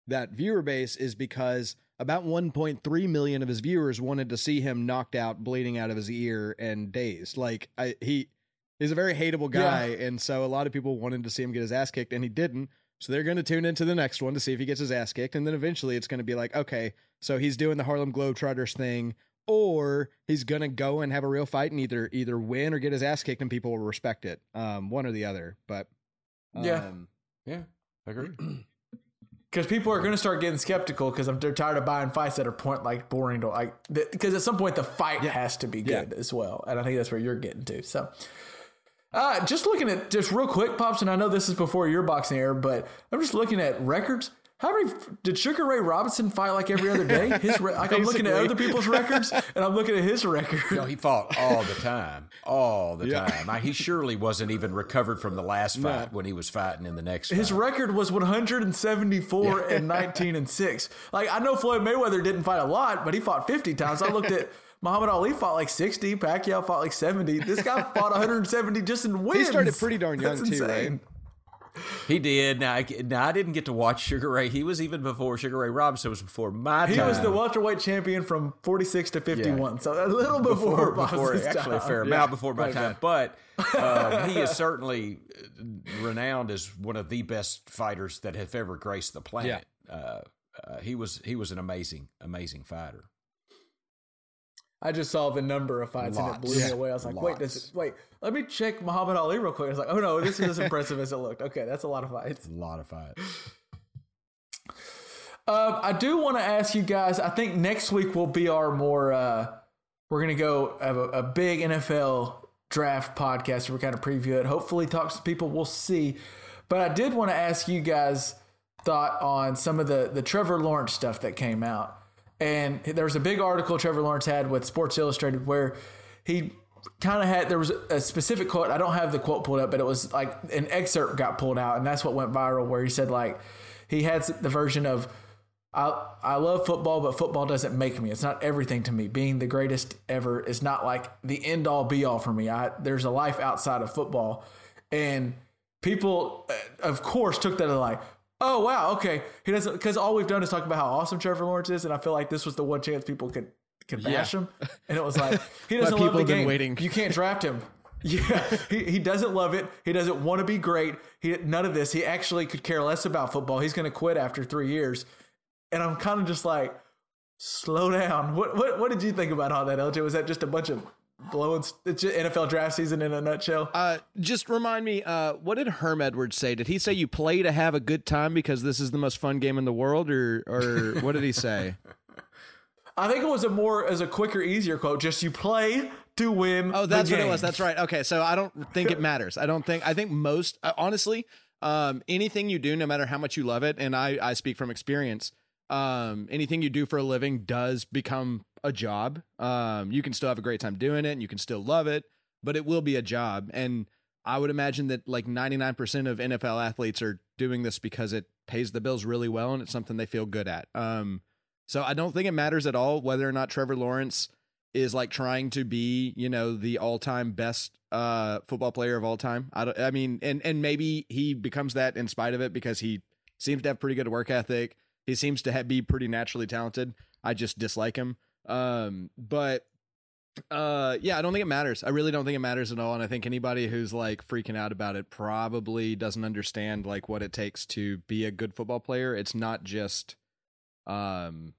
that viewer base is because about 1.3 million of his viewers wanted to see him knocked out, bleeding out of his ear and dazed. Like I, he he's a very hateable guy, yeah. and so a lot of people wanted to see him get his ass kicked, and he didn't. So they're going to tune into the next one to see if he gets his ass kicked, and then eventually it's going to be like, okay, so he's doing the Harlem Globetrotters thing, or he's going to go and have a real fight and either either win or get his ass kicked, and people will respect it, um, one or the other. But um, yeah, yeah, I agree. because people are going to start getting skeptical because they're tired of buying fights that are point like boring to like because at some point the fight yeah. has to be good yeah. as well and i think that's where you're getting to so uh, just looking at just real quick pops and i know this is before your boxing era but i'm just looking at records how many did Sugar Ray Robinson fight like every other day? His like I'm looking at other people's records and I'm looking at his record. No, he fought all the time, all the yeah. time. I, he surely wasn't even recovered from the last fight no. when he was fighting in the next. His fight. record was 174 yeah. and 19 and six. Like I know Floyd Mayweather didn't fight a lot, but he fought 50 times. I looked at. Muhammad Ali fought like 60. Pacquiao fought like 70. This guy fought 170 just in wins. He started pretty darn young That's too, insane. right? He did. Now I, now, I didn't get to watch Sugar Ray. He was even before Sugar Ray Robinson was before my time. He was the welterweight champion from 46 to 51. Yeah. So a little before, before, before actually time. a fair amount before my time. But uh, he is certainly renowned as one of the best fighters that have ever graced the planet. Yeah. Uh, uh, he was he was an amazing amazing fighter. I just saw the number of fights Lots. and it blew me away. I was like, Lots. wait, does it, wait, let me check Muhammad Ali real quick. I was like, oh no, this is as impressive as it looked. Okay, that's a lot of fights. A lot of fights. Um, I do want to ask you guys. I think next week will be our more. Uh, we're gonna go have a, a big NFL draft podcast. We're kind of preview it. Hopefully, talk to people. We'll see. But I did want to ask you guys thought on some of the the Trevor Lawrence stuff that came out. And there was a big article Trevor Lawrence had with Sports Illustrated where he kind of had there was a specific quote. I don't have the quote pulled up, but it was like an excerpt got pulled out, and that's what went viral. Where he said like he had the version of I I love football, but football doesn't make me. It's not everything to me. Being the greatest ever is not like the end all be all for me. I there's a life outside of football, and people, uh, of course, took that as like, oh wow, okay. He doesn't because all we've done is talk about how awesome Trevor Lawrence is, and I feel like this was the one chance people could could bash yeah. him, and it was like he doesn't love the game. Waiting. You can't draft him. Yeah, he, he doesn't love it. He doesn't want to be great. He none of this. He actually could care less about football. He's going to quit after three years, and I'm kind of just like, slow down. What what what did you think about all that, LJ? Was that just a bunch of blowing it's NFL draft season in a nutshell. Uh, just remind me, uh, what did Herm Edwards say? Did he say you play to have a good time because this is the most fun game in the world, or or what did he say? I think it was a more as a quicker, easier quote. Just you play to win. Oh, that's what it was. That's right. Okay, so I don't think it matters. I don't think. I think most uh, honestly, um, anything you do, no matter how much you love it, and I I speak from experience. Um, anything you do for a living does become a job. Um, you can still have a great time doing it and you can still love it, but it will be a job. And I would imagine that like 99% of NFL athletes are doing this because it pays the bills really well and it's something they feel good at. Um, so I don't think it matters at all whether or not Trevor Lawrence is like trying to be, you know, the all-time best uh football player of all time. I I mean and and maybe he becomes that in spite of it because he seems to have pretty good work ethic. He seems to have, be pretty naturally talented. I just dislike him. Um, but uh yeah i don't think it matters. I really don't think it matters at all and i think anybody who's like freaking out about it probably doesn't understand like what it takes to be a good football player. It's not just um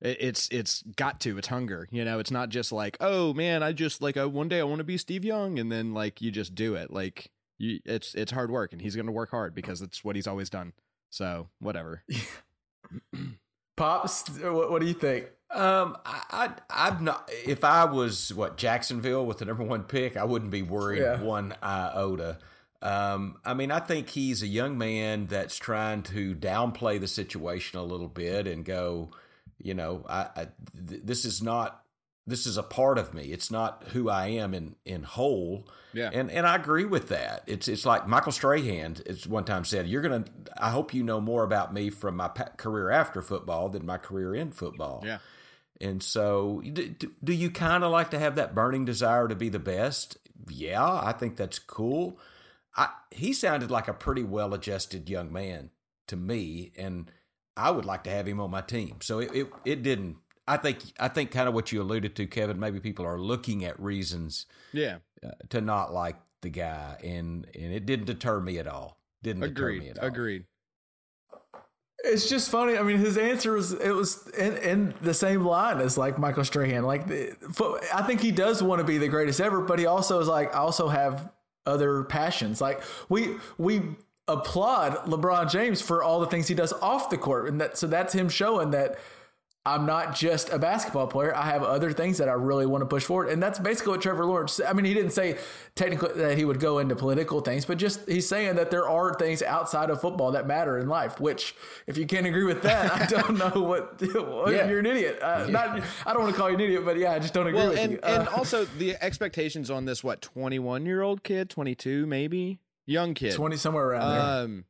it, it's it's got to it's hunger you know? It's not just like oh man i just like I, one day i want to be steve young and then like you just do it. Like you it's it's hard work and he's gonna work hard because it's what he's always done. So whatever. Pops what, what do you think um, I, I, am not. If I was what Jacksonville with the number one pick, I wouldn't be worried yeah. one iota. Um, I mean, I think he's a young man that's trying to downplay the situation a little bit and go, you know, I, I th- this is not this is a part of me. It's not who I am in in whole. Yeah. And and I agree with that. It's it's like Michael Strahan. It's one time said, "You're gonna. I hope you know more about me from my pa- career after football than my career in football." Yeah. And so, do, do you kind of like to have that burning desire to be the best? Yeah, I think that's cool. I, he sounded like a pretty well adjusted young man to me, and I would like to have him on my team. So it, it, it didn't. I think I think kind of what you alluded to, Kevin. Maybe people are looking at reasons Yeah. uh, to not like the guy, and and it didn't deter me at all. Didn't deter me at all. Agreed. It's just funny. I mean, his answer was it was in, in the same line as like Michael Strahan. Like, the, I think he does want to be the greatest ever, but he also is like, I also have other passions. Like we we applaud LeBron James for all the things he does off the court, and that so that's him showing that I'm not just a basketball player. I have other things that I really want to push forward. And that's basically what Trevor Lawrence I mean, he didn't say technically that he would go into political things, but just he's saying that there are things outside of football that matter in life, which if you can't agree with that, I don't know what, what Yeah. you're an idiot. Uh, not, I don't want to call you an idiot, but yeah, I just don't agree Well, with and you. and Uh, also the expectations on this what twenty one year old kid, twenty two maybe young kid, 20 somewhere around there.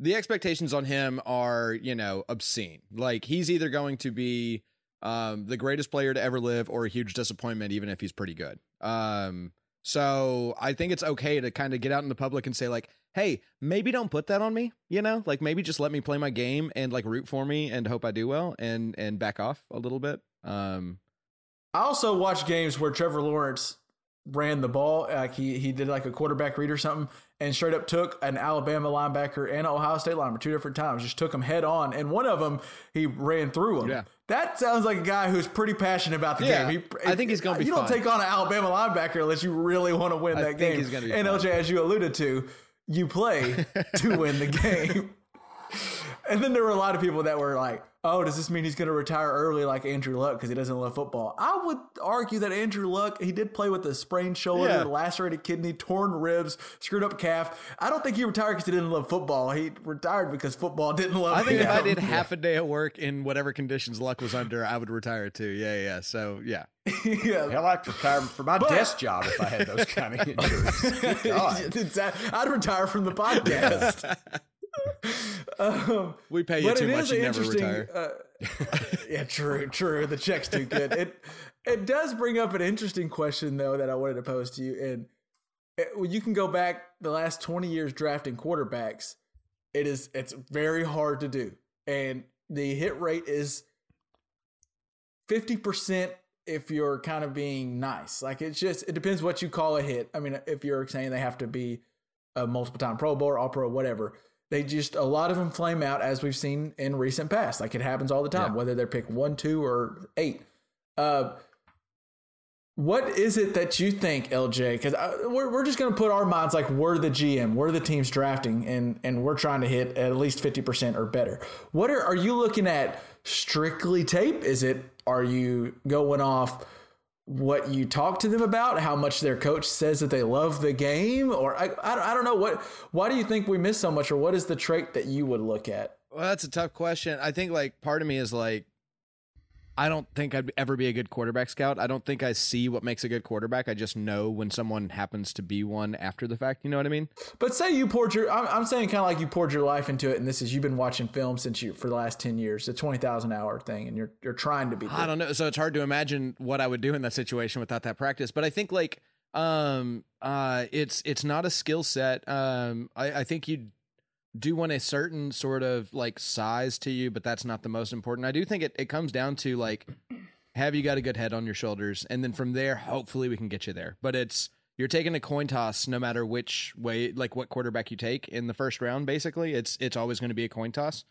The expectations on him are you know obscene. Like he's either going to be um the greatest player to ever live or a huge disappointment even if he's pretty good. Um so i think it's okay to kind of get out in the public and say like hey maybe don't put that on me you know? Like maybe just let me play my game and like root for me and hope i do well and and back off a little bit. Um I also watch games where Trevor Lawrence ran the ball, like he he did like a quarterback read or something, and straight up took an Alabama linebacker and an Ohio State linebacker two different times, just took them head on, and one of them he ran through him. Yeah. That sounds like a guy who's pretty passionate about the Yeah, game. I think he's gonna be You don't take on an Alabama linebacker unless you really want to win I that game. he's gonna be and fun. LJ, as you alluded to, you play to win the game. And then there were a lot of people that were like, "Oh, does this mean he's going to retire early like Andrew Luck because he doesn't love football?" I would argue that Andrew Luck, he did play with a sprained shoulder, Yeah. lacerated kidney, torn ribs, screwed up calf. I don't think he retired because he didn't love football. He retired because football didn't love him. i think if i him. did half a day of work in whatever conditions luck was under i would retire too yeah yeah so yeah yeah. Hell, I'd retire for my desk job if I had those kind of injuries. Good God. I'd retire from the podcast. Um, we pay you too much you never retire Uh, yeah, true, true. The check's too good. It it does bring up an interesting question though that I wanted to pose to you. And it, you can go back the last twenty years drafting quarterbacks. It is it's very hard to do, and the hit rate is fifty percent if you're kind of being nice. Like it's just it depends what you call a hit. I mean, if you're saying they have to be a multiple time Pro Bowl, All Pro, whatever. They just a lot of them flame out as we've seen in recent past. Like it happens all the time, Yeah. whether they're pick one, two, or eight. Uh, what is it that you think, LJ? Because we're, we're just going to put our minds like we're the GM, we're the teams drafting, and and we're trying to hit at least fifty percent or better. What are are you looking at? Strictly tape? Is it? Are you going off? What you talk to them about, how much their coach says that they love the game, or I, I, I don't know what. Why do you think we miss so much, or what is the trait that you would look at? Well, that's a tough question. I think like part of me is like, I don't think I'd ever be a good quarterback scout. I don't think I see what makes a good quarterback. I just know when someone happens to be one after the fact. You know what I mean? But say you poured your, I'm, I'm saying kind of like you poured your life into it, and this is you've been watching film since you for the last ten years, the twenty thousand hour thing, and you're you're trying to be. I don't know. So it's hard to imagine what I would do in that situation without that practice. But I think like um uh it's it's not a skill set. Um I, I think you do want a certain sort of like size to you, but that's not the most important. I do think it, it comes down to like have you got a good head on your shoulders? And then from there, hopefully we can get you there. But it's you're taking a coin toss no matter which way like what quarterback you take in the first round, basically. It's it's always going to be a coin toss.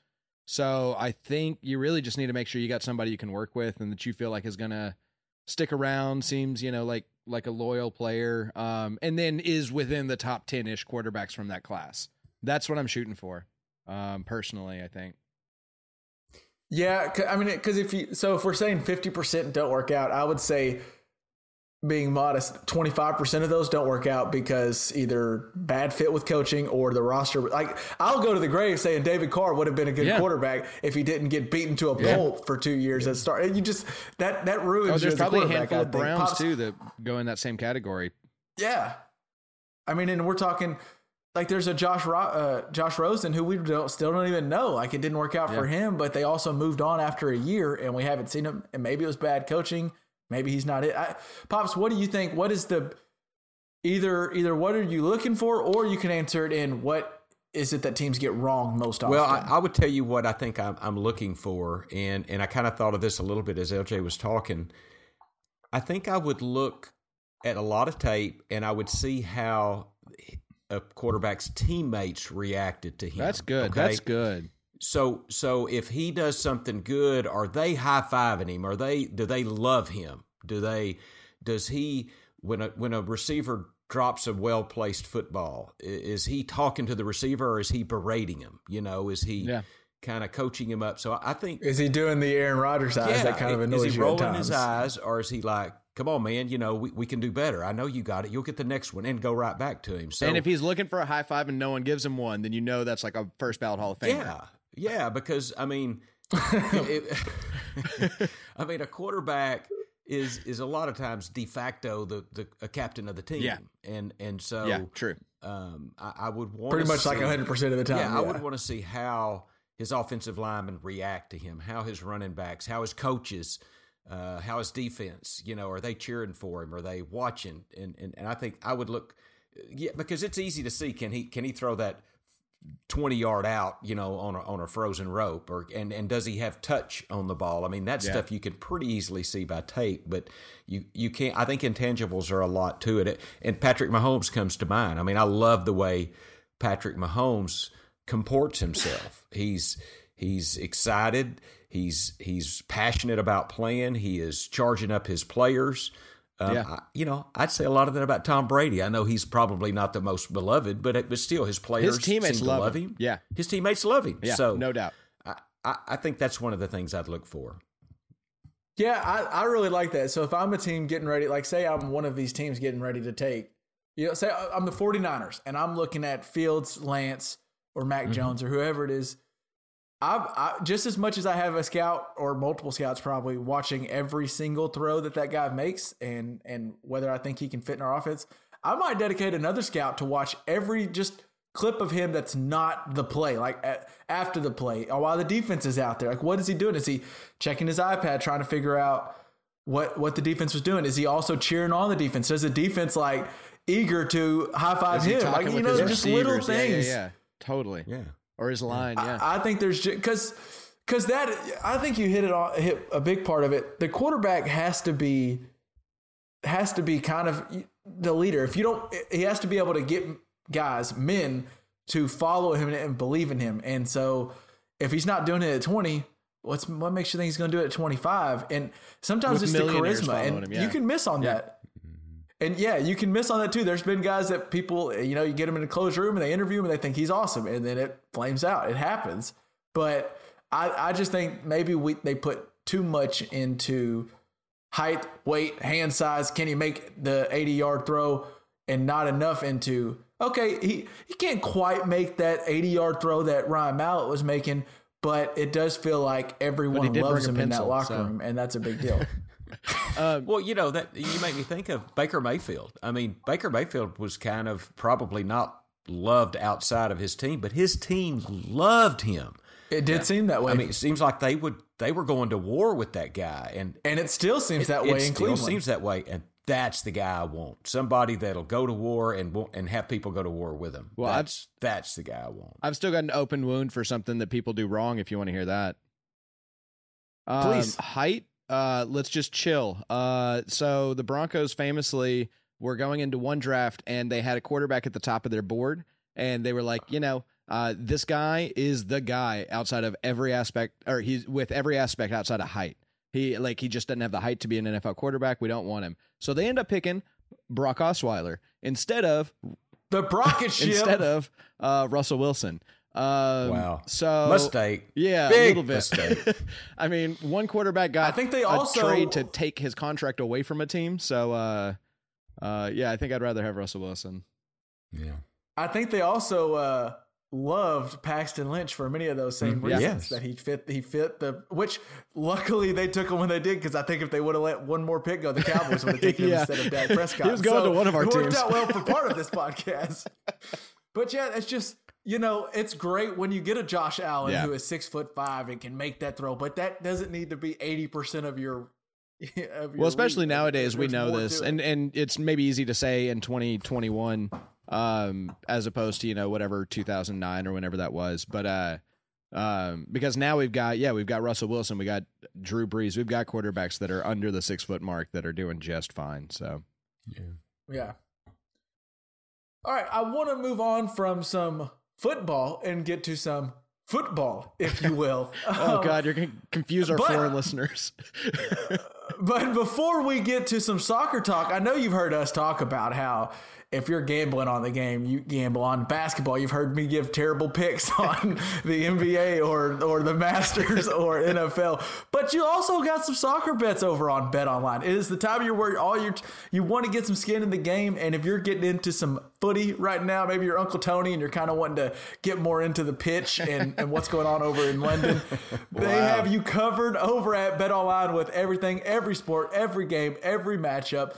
So I think you really just need to make sure you got somebody you can work with and that you feel like is gonna stick around, seems, you know, like like a loyal player, um, and then is within the top ten ish quarterbacks from that class. That's what I'm shooting for. Um, personally, I think. Yeah, I mean, because if you so if we're saying fifty percent don't work out, I would say being modest, 25% of those don't work out because either bad fit with coaching or the roster. Like, I'll go to the grave saying David Carr would have been a good Yeah. quarterback if he didn't get beaten to a pulp for two years at start. And you just, that, that ruins Oh, you there's a probably a handful of. Browns Pops- too that go in that same category. Yeah. I mean, and we're talking like there's a Josh Ro- uh, Josh Rosen who we don't, still don't even know. Like it didn't work out for him, but they also moved on after a year, and we haven't seen him. And maybe it was bad coaching. Maybe he's not it. I, Pops, what do you think? What is the either either what are you looking for, or you can answer it in what is it that teams get wrong most often? Well, I, I would tell you what I think I'm, I'm looking for, and and I kind of thought of this a little bit as LJ was talking. I think I would look at a lot of tape, and I would see how a quarterback's teammates reacted to him. That's good. okay? That's good. So so if he does something good, are they high fiving him? Are they do they love him? Do they does he when a when a receiver drops a well placed football, is he talking to the receiver or is he berating him? You know, is he Yeah. kind of coaching him up? So I think is he doing the Aaron Rodgers eyes that kind of annoys you? is he you rolling at times? his eyes or is he like, come on, man, you know, we, we can do better. I know you got it. You'll get the next one and go right back to him. So and if he's looking for a high five and no one gives him one, then you know that's like a first ballot Hall of Famer. Yeah, yeah, because I mean, it, I mean, a quarterback is is a lot of times de facto the the a captain of the team. Yeah. and and so Yeah, true. Um, I, I would want Pretty much like 100 percent of the time. Yeah, I would want to see how his offensive linemen react to him, how his running backs, how his coaches. Uh, how his defense, you know, are they cheering for him? Are they watching? And, and and I think I would look, yeah, because it's easy to see. Can he can he throw that 20 yard out, you know, on a, on a frozen rope or and and does he have touch on the ball? I mean, that Yeah. stuff you can pretty easily see by tape, but you you can't I think intangibles are a lot to it. And Patrick Mahomes comes to mind. I mean, I love the way Patrick Mahomes comports himself. He's he's excited, he's he's passionate about playing, he is charging up his players. Um, Yeah. I, you know, I'd say a lot of that about Tom Brady. I know he's probably not the most beloved, but but still, his players his teammates love love him. him. Yeah. his teammates love him. Yeah, so no doubt. I, I, I think that's one of the things I'd look for. Yeah, I, I really like that. So if I'm a team getting ready, like say I'm one of these teams getting ready to take, you know, say I'm the 49ers and I'm looking at Fields, Lance, or Mac Mm-hmm. Jones or whoever it is. I, I just as much as I have a scout or multiple scouts probably watching every single throw that that guy makes and and whether I think he can fit in our offense, I might dedicate another scout to watch every just clip of him that's not the play, like at, after the play, or while the defense is out there. Like, what is he doing? Is he checking his iPad trying to figure out what what the defense was doing? Is he also cheering on the defense? Does the defense like eager to high five him? Like you know, just little receivers? Yeah, yeah, things. Yeah, totally. Yeah. Or his line. Yeah. I think there's because because that I think you hit it on hit a big part of it. The quarterback has to be has to be kind of the leader. If you don't, he has to be able to get guys, men, to follow him and believe in him. And so, if he's not doing it at twenty, what's what makes you think he's going to do it at twenty five? And sometimes With it's the millionaires charisma, following and him, yeah. you can miss on that. And yeah, you can miss on that too. There's been guys that people, you know, you get them in a closed room and they interview him and they think he's awesome, and then it flames out. It happens. But I, I just think maybe we they put too much into height, weight, hand size. Can he make the 80 yard throw, and not enough into okay, he he can't quite make that 80 yard throw that Ryan Mallett was making. But it does feel like everyone loves him a in that locker so. room, and that's a big deal. Well, you know that you make me think of Baker Mayfield. I mean, Baker Mayfield was kind of probably not loved outside of his team, but his team loved him. It did seem that way. I mean, it seems like they would they were going to war with that guy, and and it still seems that it way in still Cleveland. seems that way. And that's the guy I want. Somebody that'll go to war and and have people go to war with him. Well, I've- that's that's the guy I want. I've still got an open wound for something that people do wrong. If you want to hear that, um, Please. height. Uh, let's just chill. Uh, so the Broncos famously were going into one draft and they had a quarterback at the top of their board, and they were like, you know, uh, this guy is the guy outside of every aspect, or he's with every aspect outside of height. He like he just doesn't have the height to be an NFL quarterback. We don't want him. So they end up picking Brock Osweiler instead of the Brocket ship. instead of uh, Russell Wilson. Um, Wow. So Mistake. Yeah, Big a little bit. mistake. I mean, one quarterback got I think they a also- trade to take his contract away from a team. So, uh, uh, yeah, I think I'd rather have Russell Wilson. Yeah. I think they also uh, loved Paxton Lynch for many of those same Mhm. reasons Yes. that he fit. He fit the which luckily they took him when they did because I think if they would have let one more pick go, the Cowboys would have taken him instead of Dak Prescott. He was going to one of our it worked teams. out well for part of this podcast. But yeah, it's just you know it's great when you get a Josh Allen Yeah. who is six foot five and can make that throw, but that doesn't need to be eighty percent of your. Of your Well, especially league. nowadays, we know this, it. and and it's maybe easy to say in 2021, um, as opposed to you know whatever 2009 or whenever that was, but uh, um, because now we've got yeah we've got Russell Wilson, we got Drew Brees, we've got quarterbacks that are under the six foot mark that are doing just fine. So yeah, Yeah. All right, I want to move on from some football and get to some football, if you will. oh Um, god, you're gonna confuse our but- foreign listeners. But before we get to some soccer talk, I know you've heard us talk about how if you're gambling on the game, you gamble on basketball. You've heard me give terrible picks on the NBA or or the Masters or NFL. But you also got some soccer bets over on Bet Online. It is the time of year where all your you want to get some skin in the game, and if you're getting into some footy right now, maybe you're Uncle Tony and you're kind of wanting to get more into the pitch and, and what's going on over in London. They have you covered over at Bet Online with everything, every sport, every game, every matchup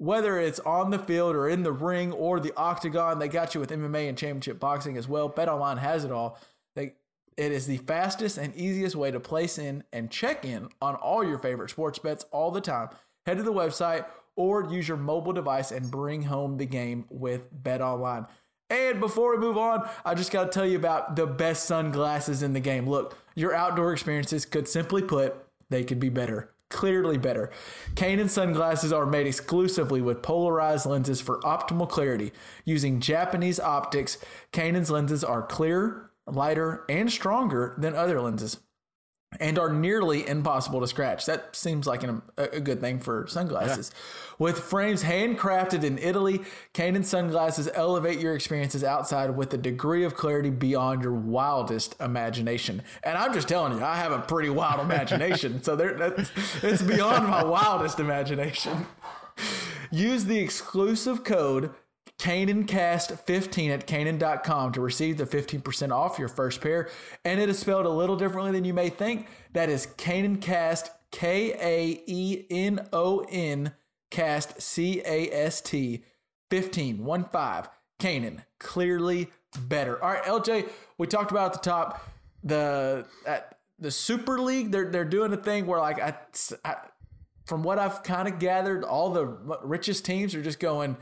whether it's on the field or in the ring or the octagon, they got you with MMA and championship boxing as well. BetOnline has it all. They, it is the fastest and easiest way to place in and check in on all your favorite sports bets all the time. Head to the website or use your mobile device and bring home the game with BetOnline. And before we move on, I just got to tell you about the best sunglasses in the game. Look, your outdoor experiences could simply put, they could be better clearly better. Kaenon sunglasses are made exclusively with polarized lenses for optimal clarity. Using Japanese optics, Kaenon's lenses are clearer, lighter, and stronger than other lenses and are nearly impossible to scratch. That seems like an, a, good thing for sunglasses. With frames handcrafted in Italy, Kaenon sunglasses elevate your experiences outside with a degree of clarity beyond your wildest imagination. And I'm just telling you, I have a pretty wild imagination, so that's, it's beyond my wildest imagination. Use the exclusive code KaenonCast15 at Kaenon.com to receive the 15% off your first pair. And it is spelled a little differently than you may think. That is KaenonCast, K A E N O N, cast C A S T 15, 1 5. Kaenon, clearly better. All right, LJ, we talked about at the top the at the Super League. They're they're doing a thing where like I, I from what I've kind of gathered, all the richest teams are just going,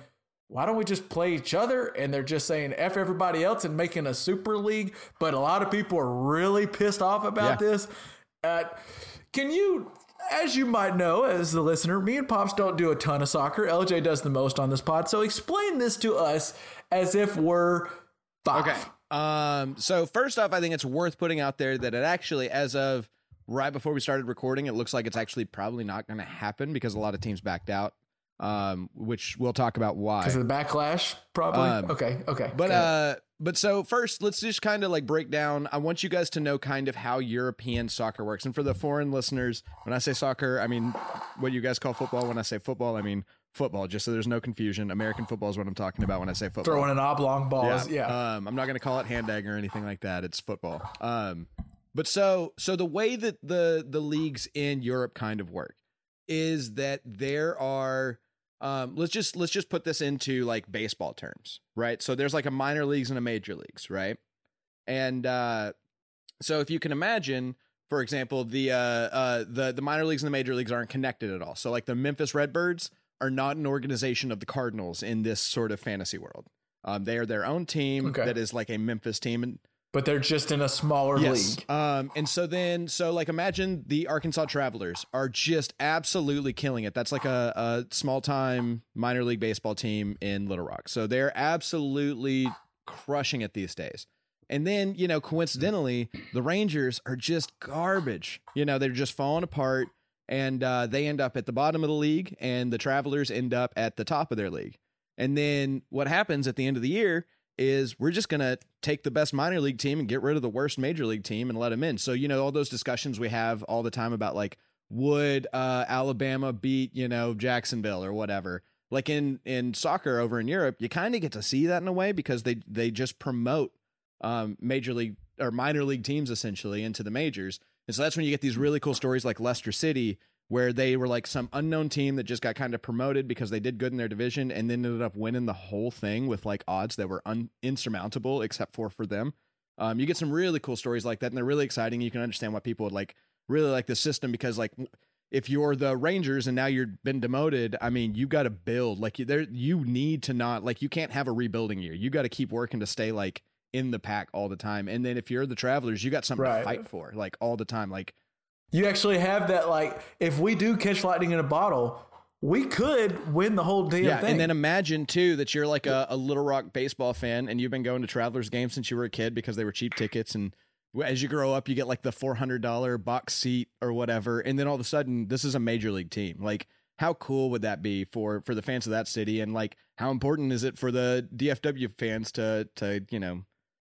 why don't we just play each other? And they're just saying F everybody else and making a super league. But a lot of people are really pissed off about Yeah. this. Uh, can you, as you might know, as the listener, me and Pops don't do a ton of soccer. LJ does the most on this pod. So explain this to us as if we're five. Okay. Um, so first off, I think it's worth putting out there that it actually, as of right before we started recording, it looks like it's actually probably not going to happen because a lot of teams backed out. Um, which we'll talk about why. Because of the backlash, probably. Um, okay. Okay. But uh, but so first, let's just kind of like break down. I want you guys to know kind of how European soccer works, and for the foreign listeners, when I say soccer, I mean what you guys call football. When I say football, I mean football. Just so there's no confusion, American football is what I'm talking about when I say football. throwing an oblong ball. Yeah. Um, I'm not going to call it hand dagger or anything like that. It's football. Um, but so so the way that the the leagues in Europe kind of work is that there are um, let's just let's just put this into like baseball terms, right? So there's like a minor leagues and a major leagues, right? And uh, so if you can imagine, for example, the uh, uh, the the minor leagues and the major leagues aren't connected at all. So like the Memphis Redbirds are not an organization of the Cardinals in this sort of fantasy world. Um, they are their own team Okay. that is like a Memphis team, and but they're just in a smaller league. um, and so then, so like imagine the Arkansas Travelers are just absolutely killing it. That's like a, a small time minor league baseball team in Little Rock. So they're absolutely crushing it these days. And then, you know, coincidentally, the Rangers are just garbage. You know, they're just falling apart and uh, they end up at the bottom of the league and the Travelers end up at the top of their league. And then what happens at the end of the year is we're just going to take the best minor league team and get rid of the worst major league team and let them in. So, you know, all those discussions we have all the time about like, would uh, Alabama beat, you know, Jacksonville or whatever? Like in in soccer over in Europe, you kind of get to see that in a way because they they just promote um, major league or minor league teams essentially into the majors. And so that's when you get these really cool stories like Leicester City, where they were like some unknown team that just got kind of promoted because they did good in their division and then ended up winning the whole thing with like odds that were un- insurmountable except for for them. Um, you get some really cool stories like that, and they're really exciting. You can understand why people would like really like the system because like if you're the Rangers and now you've been demoted, I mean, you got to build like there. You need to not like you can't have a rebuilding year. You got to keep working to stay like in the pack all the time. And then if you're the Travelers, you got something Right. to fight for like all the time. Like You actually have that like if we do catch lightning in a bottle, we could win the whole damn yeah, thing. and then imagine too that you're like a, a Little Rock baseball fan and you've been going to Travelers games since you were a kid because they were cheap tickets and as you grow up you get like the $400 box seat or whatever and then all of a sudden this is a major league team like how cool would that be for for the fans of that city and like how important is it for the DFW fans to to you know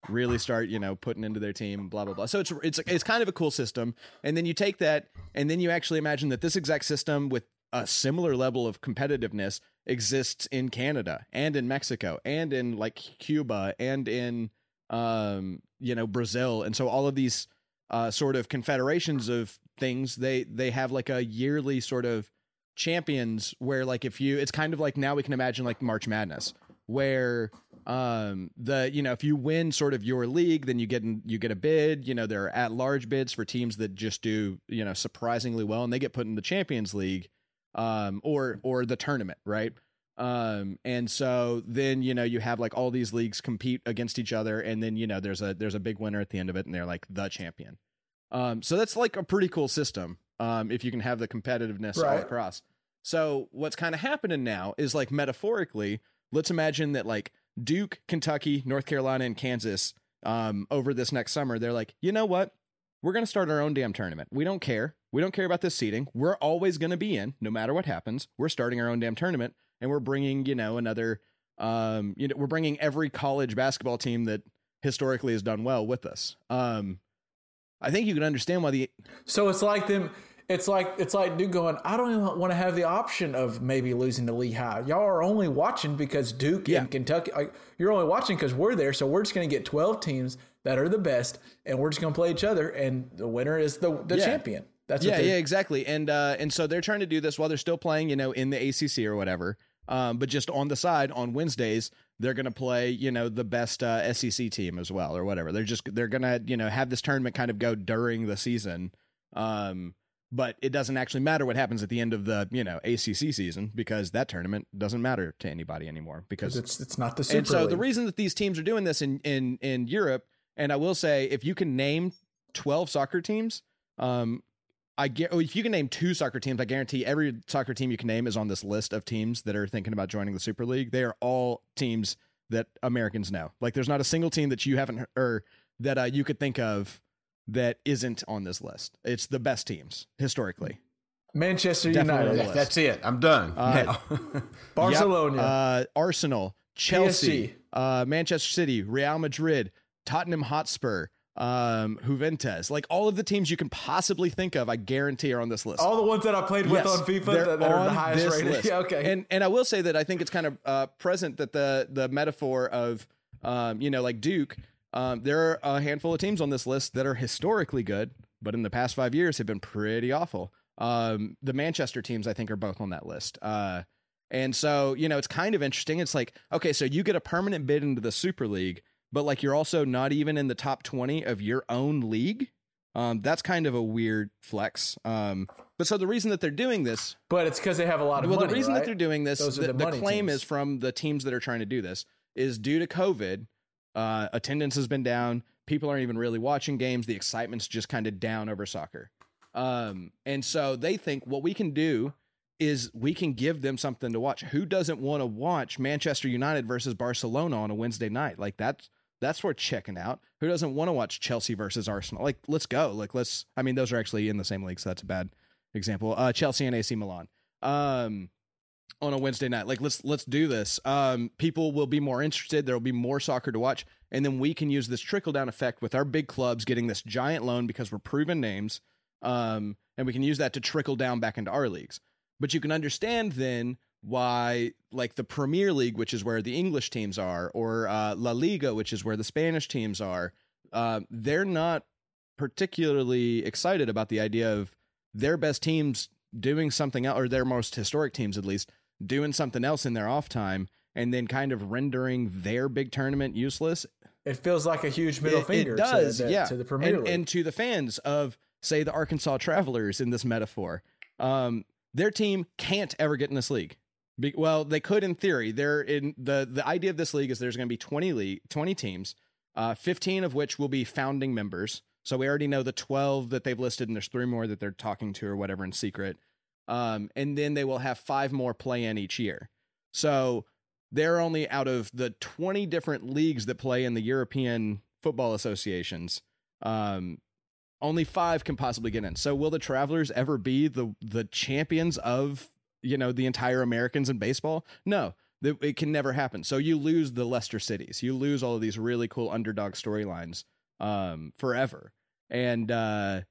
really start you know putting into their team blah blah blah. So it's it's it's kind of a cool system. And then you take that and then you actually imagine that this exact system with a similar level of competitiveness exists in Canada and in Mexico and in like Cuba and in um you know Brazil. And so all of these uh sort of confederations of things they they have like a yearly sort of champions where like if you it's kind of like now we can imagine like March Madness where um the you know if you win sort of your league then you get in, you get a bid. You know there are at large bids for teams that just do you know surprisingly well and they get put in the champions league um or or the tournament right? Um and so then you know you have like all these leagues compete against each other and then you know there's a there's a big winner at the end of it and they're like the champion. Um so that's like a pretty cool system um if you can have the competitiveness all Right. across. So what's kind of happening now is like metaphorically let's imagine that like Duke, Kentucky, North Carolina, and Kansas um, over this next summer, they're like, you know what? We're going to start our own damn tournament. We don't care. We don't care about this seating. We're always going to be in, no matter what happens. We're starting our own damn tournament, and we're bringing, you know, another, um, you know, we're bringing every college basketball team that historically has done well with us. Um, I think you can understand why the so it's like them. It's like it's like Duke going. I don't even want to have the option of maybe losing to Lehigh. Y'all are only watching because Duke Yeah. and Kentucky. Like, you're only watching because we're there. So we're just going to get 12 teams that are the best, and we're just going to play each other, and the winner is the the Yeah. champion. That's yeah, what yeah, exactly. And uh, and so they're trying to do this while they're still playing, you know, in the ACC or whatever. Um, but just on the side on Wednesdays, they're going to play, you know, the best uh, SEC team as well or whatever. They're just they're going to you know have this tournament kind of go during the season. Um, but it doesn't actually matter what happens at the end of the you know ACC season because that tournament doesn't matter to anybody anymore because it's it's not the super. and so the reason that these teams are doing this in in in Europe, and I will say, if you can name twelve soccer teams, um, I get oh, if you can name two soccer teams, I guarantee every soccer team you can name is on this list of teams that are thinking about joining the Super League. They are all teams that Americans know. Like, there's not a single team that you haven't or that uh, you could think of that isn't on this list. It's the best teams historically. Manchester Definitely United, That- that's it. I'm done Uh. Barcelona, Yep. Uh, Arsenal, Chelsea, uh, Manchester City, Real Madrid, Tottenham Hotspur, um, Juventus. Like all of the teams you can possibly think of, I guarantee are on this list. all the ones that I played with Yes, on FIFA that, that are the highest rated. list. Yeah, okay. And and I will say that I think it's kind of uh, present that the the metaphor of um, you know like Duke. Um, there are a handful of teams on this list that are historically good, but in the past five years have been pretty awful. Um, the Manchester teams, I think, are both on that list. Uh, and so, you know, it's kind of interesting. It's like, okay, so you get a permanent bid into the Super League, but like you're also not even in the top 20 of your own league. Um, that's kind of a weird flex. Um, but so the reason that they're doing this but it's because they have a lot of well, money. the reason right? that they're doing this, the, the the claim teams. is from the teams that are trying to do this, is due to COVID. Uh, attendance has been down. People aren't even really watching games. The excitement's just kind of down over soccer. Um, and so they think what we can do is we can give them something to watch. Who doesn't want to watch Manchester United versus Barcelona on a Wednesday night? Like that's that's worth checking out. Who doesn't want to watch Chelsea versus Arsenal? Like let's go. Like let's. I mean, those are actually in the same league, so that's a bad example. Uh, Chelsea and AC Milan. Um, on a Wednesday night. Like let's let's do this. Um, people will be more interested. There will be more soccer to watch, and then we can use this trickle down effect with our big clubs getting this giant loan because we're proven names, um, and we can use that to trickle down back into our leagues. But you can understand then why, like the Premier League, which is where the English teams are, or uh, La Liga, which is where the Spanish teams are, uh, they're not particularly excited about the idea of their best teams doing something else, or their most historic teams at least, doing something else in their off time and then kind of rendering their big tournament useless. It feels like a huge middle It- finger it does, to, the, yeah. to the Premier and, League. and to the fans of, say, the Arkansas Travelers in this metaphor. Um, their team can't ever get in this league. Be, well, they could in theory. They're in the the idea of this league is there's going to be 20 league 20 teams, uh, 15 of which will be founding members. So we already know the 12 that they've listed, and there's three more that they're talking to or whatever in secret. Um, and then they will have five more play in each year. So they're only out of the 20 different leagues that play in the European football associations. Um, only five can possibly get in. So will the Travelers ever be the the champions of you know the entire Americans in baseball? No, it can never happen. So you lose the Leicester cities, you lose all of these really cool underdog storylines um, forever. And uh,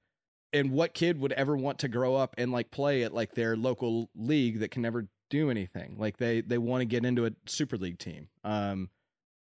and what kid would ever want to grow up and like play at like their local league that can never do anything? Like they they want to get into a super league team. Um,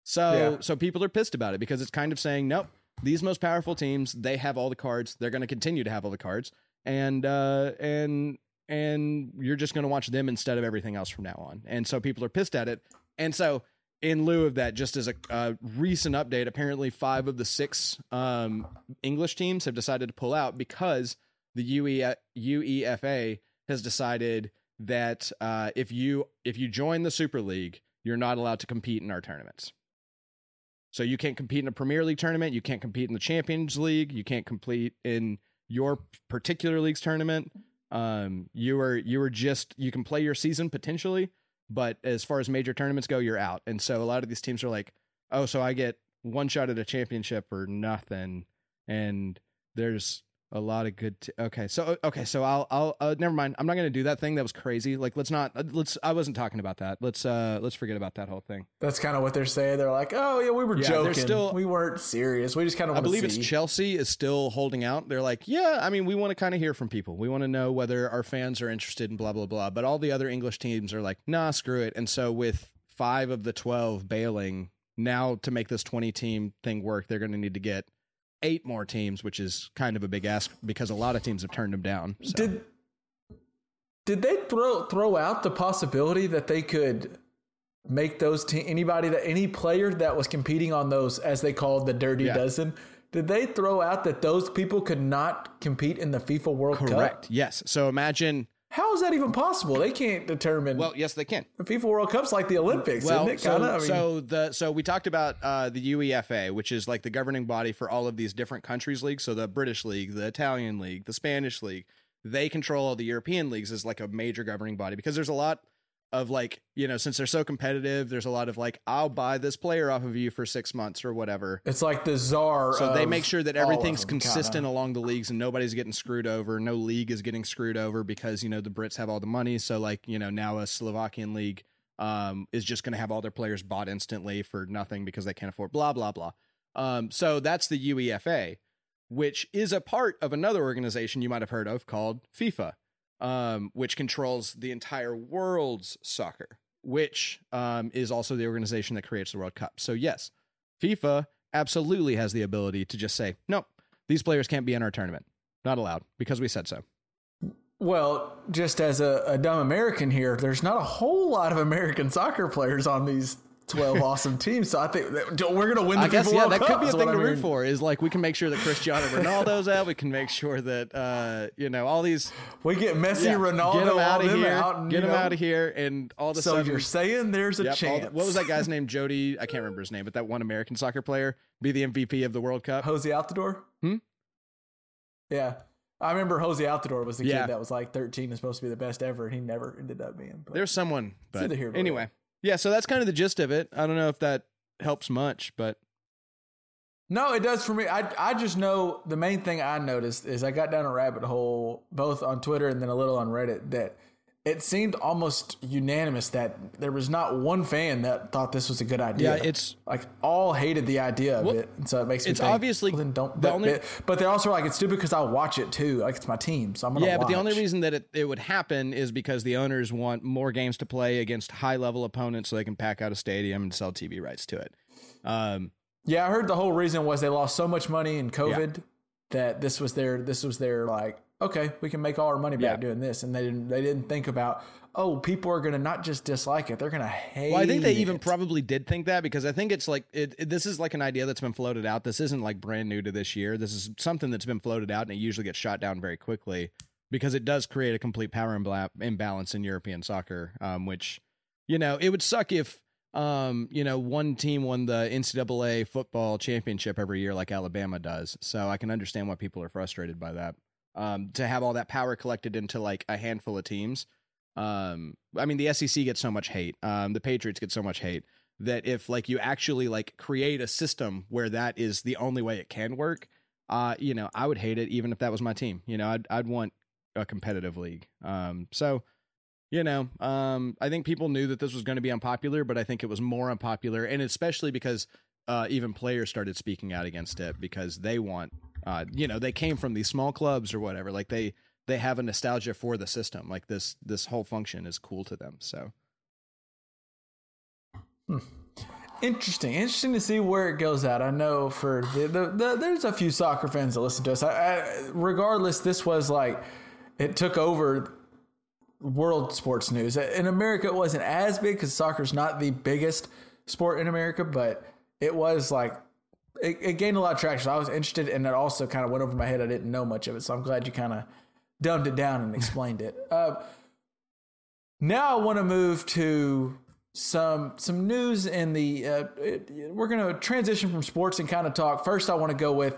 so Yeah. so people are pissed about it because it's kind of saying nope these most powerful teams they have all the cards they're going to continue to have all the cards and uh and and you're just going to watch them instead of everything else from now on and so people are pissed at it and so in lieu of that just as a, a recent update apparently five of the six um english teams have decided to pull out because the UE, uefa has decided that uh if you if you join the super league you're not allowed to compete in our tournaments so you can't compete in a Premier League tournament. You can't compete in the Champions League. You can't compete in your particular league's tournament. Um, you are you are just you can play your season potentially, but as far as major tournaments go, you're out. And so a lot of these teams are like, oh, so I get one shot at a championship or nothing. And there's a lot of good. T- okay, so okay, so I'll I'll uh, never mind. I'm not gonna do that thing. That was crazy. Like let's not uh, let's. I wasn't talking about that. Let's uh let's forget about that whole thing. That's kind of what they're saying. They're like, oh yeah, we were Yeah, joking. still- we weren't serious. We just kind of I believe see. it's Chelsea is still holding out. They're like, yeah, I mean, we want to kind of hear from people. We want to know whether our fans are interested in blah blah blah. But all the other English teams are like, nah, screw it. And so with five of the twelve bailing now to make this twenty team thing work, they're going to need to get eight more teams, which is kind of a big ask because a lot of teams have turned them down. So. Did did they throw throw out the possibility that they could make those te- anybody that any player that was competing on those as they called the dirty Yeah. dozen? Did they throw out that those people could not compete in the FIFA World Correct. Cup? Correct. Yes. So imagine. How is that even possible? They can't determine. Well, yes, they can. the FIFA World Cup's like the Olympics, well, isn't it? so, Kind of. I mean, so the so we talked about uh, the UEFA, which is like the governing body for all of these different countries' leagues. So the British league, the Italian league, the Spanish league. They control all the European leagues as like a major governing body because there's a lot of like you know since they're so competitive, there's a lot of like I'll buy this player off of you for six months or whatever. it's like the czar. So they make sure that everything's them, kinda. consistent along the leagues and nobody's getting screwed over. No league is getting screwed over because, you know, the Brits have all the money. So like, you know, now a Slovakian league um, is just going to have all their players bought instantly for nothing because they can't afford blah, blah, blah. Um, so that's the UEFA, which is a part of another organization you might have heard of called FIFA, um, which controls the entire world's soccer, which um, is also the organization that creates the World Cup. So yes, FIFA absolutely has the ability to just say, nope, these players can't be in our tournament. Not allowed because we said so. Well, just as a, a dumb American here, there's not a whole lot of American soccer players on these 12 awesome teams. So I think that we're going to win the I guess, yeah, that could be a thing to root for is like we can make sure that Cristiano Ronaldo's out. We can make sure that, uh, you know, all these. We get Messi, yeah, Ronaldo, get them out of here. out. And, get them know, out of here. And all of a So sudden. you're saying there's a Yep, chance. the- what was that guy's name? Jody. I can't remember his name, but that one American soccer player be the MVP of the World Cup. Jozy Altidore? Hmm? Yeah. I remember Jozy Altidore was the Yeah. kid that was like 13 and supposed to be the best ever, and he never ended up being. But There's someone, but anyway, yeah. So that's kind of the gist of it. I don't know if that helps much, but No, it does for me. I I just know the main thing I noticed is I got down a rabbit hole both on Twitter and then a little on Reddit that it seemed almost unanimous that there was not one fan that thought this was a good idea. Yeah, it's- like all hated the idea of Well, it, and so it makes me it's think, obviously well, then don't. the But, only- but they're also like it's stupid because I watch it too. Like it's my team, so I'm gonna. Yeah, but the only reason that it, it would happen is because the owners want more games to play against high level opponents so they can pack out a stadium and sell TV rights to it. Um, Yeah, I heard the whole reason was they lost so much money in COVID that this was their this was their like okay we can make all our money back Yeah. doing this, and they didn't they didn't think about oh people are gonna not just dislike it they're gonna hate. Well, I think they even it. probably did think that because I think it's like it, it- This is like an idea that's been floated out. This isn't like brand new to this year. This is something that's been floated out, and it usually gets shot down very quickly because it does create a complete power imbalance in European soccer. Um, which you know it would suck if um you know one team won the NCAA football championship every year like Alabama does. So I can understand why people are frustrated by that. Um, to have all that power collected into like a handful of teams. Um i mean the sec gets so much hate. Um the patriots get so much hate that if like you actually like create a system where that is the only way it can work uh you know i would hate it even if that was my team. You know i'd, I'd want a competitive league. Um so you know um i think people knew that this was going to be unpopular but i think it was more unpopular and especially because uh even players started speaking out against it because they want uh you know they came from these small clubs or whatever like they they have a nostalgia for the system. Like this this whole function is cool to them. So Interesting, interesting to see where it goes at. I know for the, the, the there's a few soccer fans that listen to us. I, I, regardless, this was like it took over world sports news. In America, it wasn't as big because soccer's not the biggest sport in America, but it was like it, it gained a lot of traction. I was interested, and it also kind of went over my head. I didn't know much of it, so I'm glad you kind of dumbed it down and explained it. Uh, now I want to move to some some news in the. Uh, it, we're going to transition from sports and kind of talk. First, I want to go with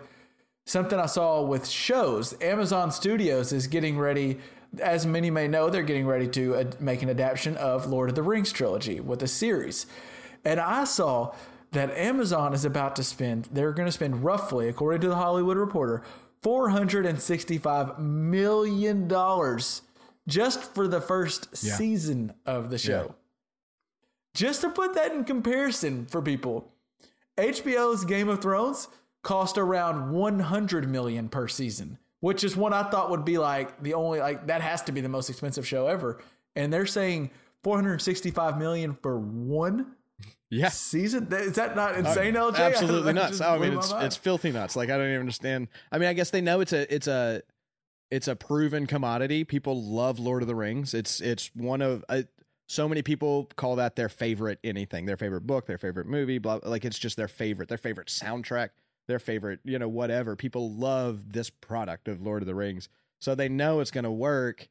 something I saw with shows. Amazon Studios is getting ready. As many may know, they're getting ready to uh, make an adaptation of Lord of the Rings trilogy with a series. And I saw that Amazon is about to spend, they're going to spend roughly, according to the Hollywood Reporter, $465 million just for the first season of the show. Just to put that in comparison for people, HBO's Game of Thrones cost around 100 million per season, which is one I thought would be like the only like that has to be the most expensive show ever. And they're saying 465 million for one yeah, season. Is that not insane, LJ? absolutely That nuts. Oh, I mean, it's it's filthy nuts. Like I don't even understand. I mean, I guess they know it's a it's a it's a proven commodity. People love Lord of the Rings. It's it's one of uh, so many people call that their favorite anything, their favorite book, their favorite movie. Blah like it's just their favorite, their favorite soundtrack, their favorite you know whatever. People love this product of Lord of the Rings, so they know it's going to work.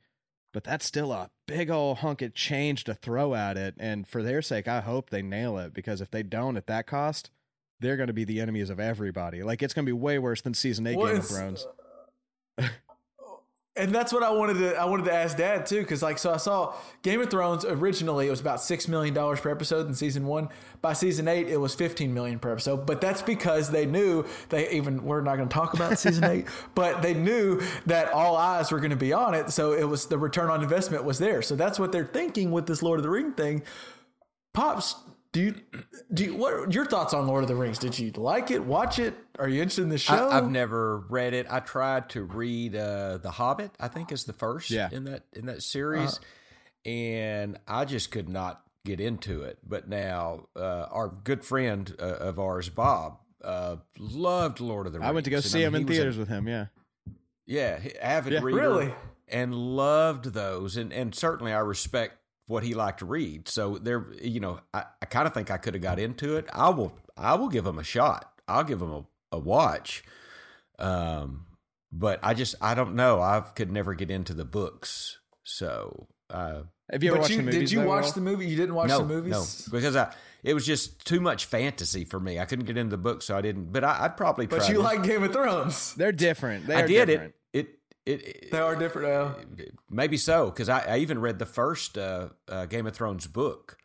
But that's still a big old hunk of change to throw at it. And for their sake, I hope they nail it because if they don't at that cost, they're going to be the enemies of everybody. Like it's going to be way worse than season eight Well, Game of Thrones. Uh, And that's what I wanted to I wanted to ask Dad too, because like so I saw Game of Thrones originally it was about six million dollars per episode in season one. By season eight, it was fifteen million per episode. But that's because they knew they even we're not going to talk about season eight, but they knew that all eyes were going to be on it. So it was the return on investment was there. So that's what they're thinking with this Lord of the Ring thing. Pops, do you do you, what are your thoughts on Lord of the Rings? Did you like it? Watch it? Are you interested in the show? I, I've never read it. I tried to read uh, The Hobbit. I think is the first Yeah. in that in that series, and I just could not get into it. But now, uh, our good friend uh, of ours, Bob, uh, loved Lord of the Rings. I went to go and see I him mean, in he was a- theaters with him. Yeah. yeah, avid Yeah. reader, Really? and loved those, and and certainly I respect what he liked to read. So there, you know, I, I kind of think I could have got into it. I will, I will give him a shot. I'll give him a, a watch. Um, but I just, I don't know. I could never get into the books. So, uh, Have you ever watched you, the movies? did you watch Will? the movie? You didn't watch no, the movies? no, because I, it was just too much fantasy for me. I couldn't get into the book, so I didn't. But I, I'd probably try. But you this. like Game of Thrones. They're different. They I are did different. it. It, it, They are different now. Maybe so, because I, I even read the first uh, uh, Game of Thrones book,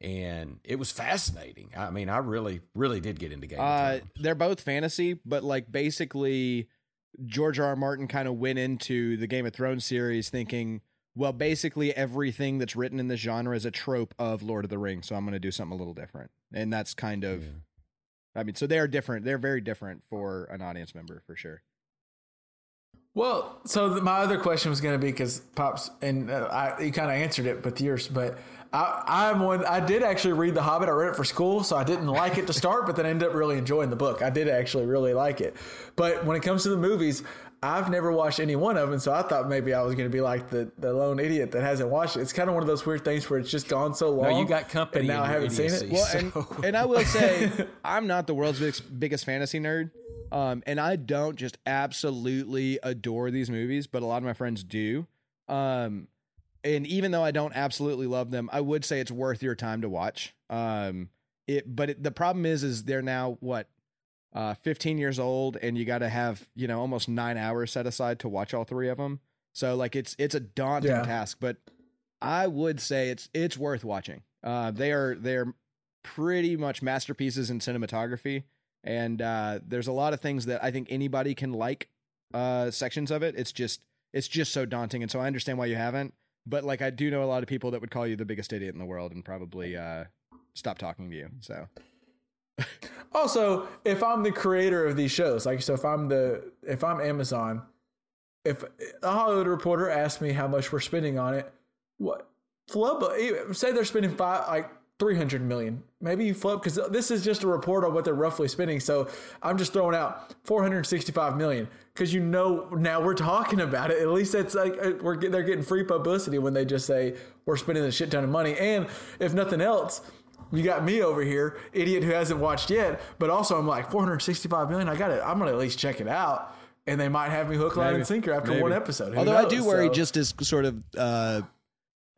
and it was fascinating. I mean, I really, really did get into Game Uh, of Thrones. they're both fantasy, but like basically, George R. R. Martin kind of went into the Game of Thrones series thinking, well, basically everything that's written in this genre is a trope of Lord of the Rings, so I'm going to do something a little different. And that's kind of, I mean, so they are different. They're very different for an audience member for sure. Well, so the, my other question was going to be because pops and uh, I, you kind of answered it with yours, but I, I'm one. I did actually read The Hobbit. I read it for school, so I didn't like it to start, but then I ended up really enjoying the book. I did actually really like it. But when it comes to the movies, I've never watched any one of them, so I thought maybe I was going to be like the, the lone idiot that hasn't watched it. It's kind of one of those weird things where it's just gone so long. No, you got company and now I haven't seen it. Well, So- and, and I will say, I'm not the world's biggest, biggest fantasy nerd. Um, and I don't just absolutely adore these movies, but a lot of my friends do. Um, and even though I don't absolutely love them, I would say it's worth your time to watch. Um, it, but it, the problem is, is they're now what, uh, 15 years old, and you got to have you know almost nine hours set aside to watch all three of them. So like it's it's a daunting Yeah. task, but I would say it's it's worth watching. Uh, they are they're pretty much masterpieces in cinematography, and uh, there's a lot of things that I think anybody can like uh, sections of it. It's just it's just so daunting, and so I understand why you haven't. But like I do know a lot of people that would call you the biggest idiot in the world and probably uh, stop talking to you. So Also, if I'm the creator of these shows, like so, if I'm the if I'm Amazon, if a Hollywood Reporter asks me how much we're spending on it, what flub? Say they're spending five like three hundred million. Maybe you flub because this is just a report on what they're roughly spending. So I'm just throwing out four hundred sixty-five million because you know now we're talking about it. At least that's like uh, we're get- they're getting free publicity when they just say we're spending a shit ton of money. And if nothing else you got me over here, idiot who hasn't watched yet, but also I'm like 465 million. I got it. I'm gonna at least check it out, and they might have me hook, line, Maybe. and sinker after Maybe. one episode. Who Although I do worry, So- just as sort of. Uh,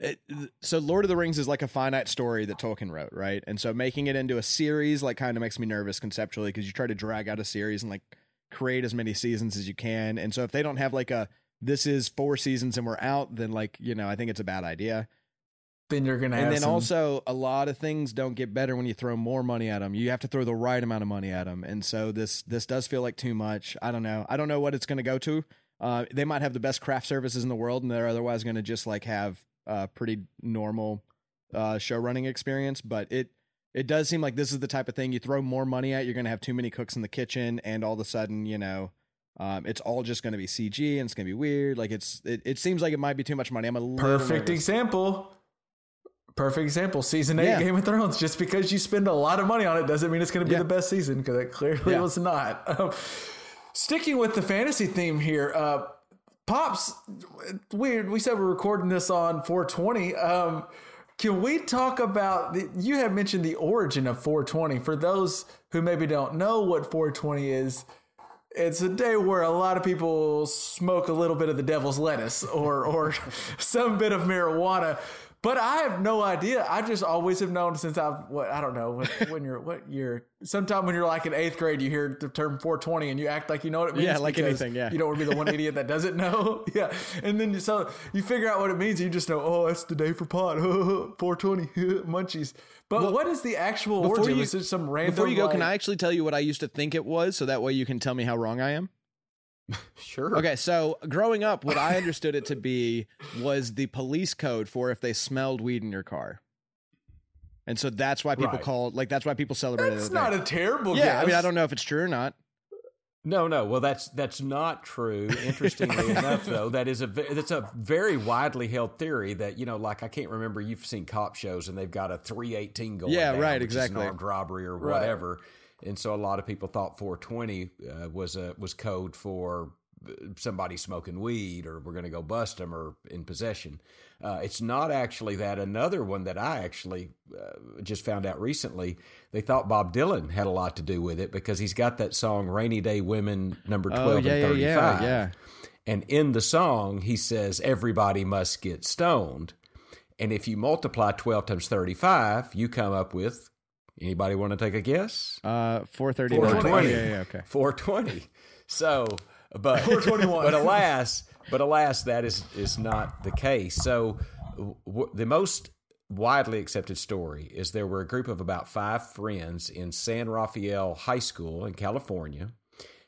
it, so Lord of the Rings is like a finite story that Tolkien wrote, right? And so making it into a series like kind of makes me nervous conceptually because you try to drag out a series and like create as many seasons as you can. And so if they don't have like a this is four seasons and we're out, then like you know I think it's a bad idea. then you're gonna And then some, also a lot of things don't get better when you throw more money at them. You have to throw the right amount of money at them. And so this this does feel like too much. I don't know. I don't know what it's going to go to. Uh, they might have the best craft services in the world, and they're otherwise going to just like have a pretty normal uh, show running experience. But it it does seem like this is the type of thing you throw more money at. You're going to have too many cooks in the kitchen, and all of a sudden, you know. Um, it's all just going to be CG and it's going to be weird. Like it's, it, it seems like it might be too much money. I'm a perfect example. Perfect example. Season eight Yeah. Game of Thrones. Just because you spend a lot of money on it doesn't mean it's going to be Yeah. the best season because it clearly Yeah. was not. Um, sticking with the fantasy theme here, uh, pops. Weird. We said we're recording this on 420. Um, can we talk about the, you have mentioned the origin of 420 for those who maybe don't know what 420 is it's a day where a lot of people smoke a little bit of the devil's lettuce or or some bit of marijuana but I have no idea. I just always have known since I've what I don't know when, when you're what year. Sometime when you're like in eighth grade, you hear the term 420 and you act like you know what it means. Yeah, like anything, yeah. You don't want to be the one idiot that doesn't know. Yeah, and then you, so you figure out what it means. And you just know, oh, that's the day for pot. 420 munchies. But what is the actual Before origin? you- is it some random? Before you go, can I actually tell you what I used to think it was, so that way you can tell me how wrong I am? Sure. Okay, so growing up, what I understood it to be was the police code for if they smelled weed in your car, and so that's why people Right. call like that's why people celebrate That's not a terrible. yeah. I mean. I don't know if it's true or not. No, no. Well, that's that's not true. Interestingly enough, though, that is a that's a very widely held theory that you know, like I can't remember. You've seen cop shows, and they've got a three eighteen going. Yeah, down, right, which is an exactly. armed robbery or Right. And so a lot of people thought 420 uh, was a was code for uh, somebody smoking weed, or we're going to go bust them, or in possession. Uh, it's not actually that. Another one that I actually uh, just found out recently, they thought Bob Dylan had a lot to do with it because he's got that song "Rainy Day Women" number twelve Oh yeah, and yeah, thirty-five. yeah, yeah. And in the song, he says, Everybody must get stoned. And if you multiply 12 times 35, you come up with anybody want to take a guess? Uh, four thirty. 420. Yeah, yeah, okay. 420. So, but 421. But alas, but alas, that is is not the case. So, w- the most widely accepted story is there were a group of about five friends in San Rafael High School in California,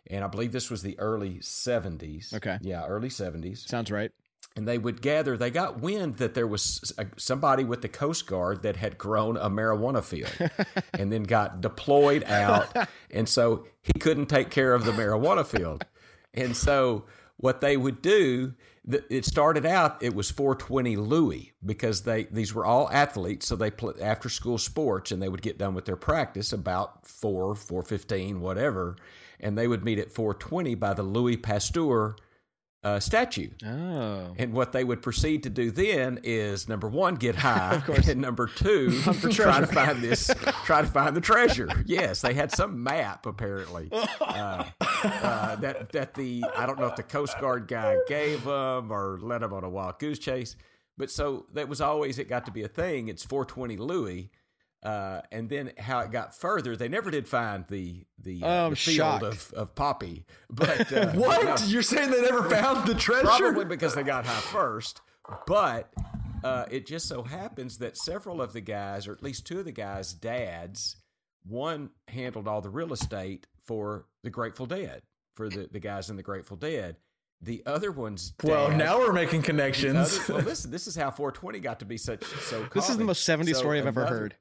and I believe this was the early 70s. Okay. yeah, early 70s Sounds right. And they would gather. They got wind that there was a, somebody with the Coast Guard that had grown a marijuana field, and then got deployed out, and so he couldn't take care of the marijuana field, and so what they would do. It started out. It was 420 Louis because they these were all athletes, so they played after school sports, and they would get done with their practice about four, four fifteen, whatever, and they would meet at 420 by the Louis Pasteur uh, statue. Oh. And what they would proceed to do then is number one, get high, of course. and number two, try to find this, try to find the treasure. Yes, they had some map apparently uh, uh, that that the I don't know if the Coast Guard guy gave them or led them on a wild goose chase, but so that was always it got to be a thing. It's 420 Louis. Uh, and then how it got further, they never did find the the, uh, Oh, the field of, of poppy. But uh, What? no. You're saying they never found the treasure? Probably because they got high first. But uh, it just so happens that several of the guys, or at least two of the guys' dads, one handled all the real estate for the Grateful Dead, for the, the guys in the Grateful Dead. The other one's dad, Well, now we're making connections. other- well, listen, this is how 420 got to be such so. This is the most 70s So story I've ever heard.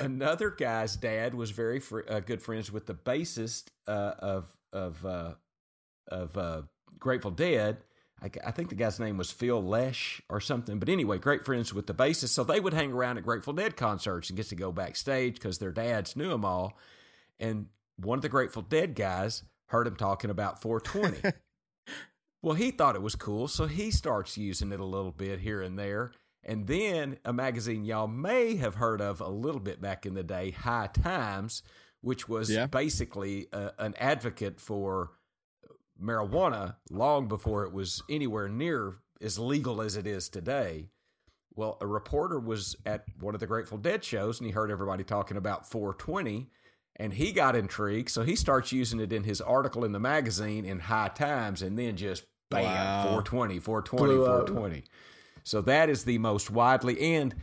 Another guy's dad was very fr- uh, good friends with the bassist uh, of of uh, of uh, Grateful Dead. I, I think the guy's name was Phil Lesh or something. But anyway, great friends with the bassist, so they would hang around at Grateful Dead concerts and get to go backstage because their dads knew them all. And one of the Grateful Dead guys heard him talking about 420. Well, he thought it was cool, so he starts using it a little bit here and there. And then a magazine y'all may have heard of a little bit back in the day, High Times, which was Yeah. basically a, an advocate for marijuana long before it was anywhere near as legal as it is today. Well, a reporter was at one of the Grateful Dead shows and he heard everybody talking about 420 and he got intrigued. So he starts using it in his article in the magazine in High Times and then just bam, Wow. 420, 420, Blew up. 420. So that is the most widely and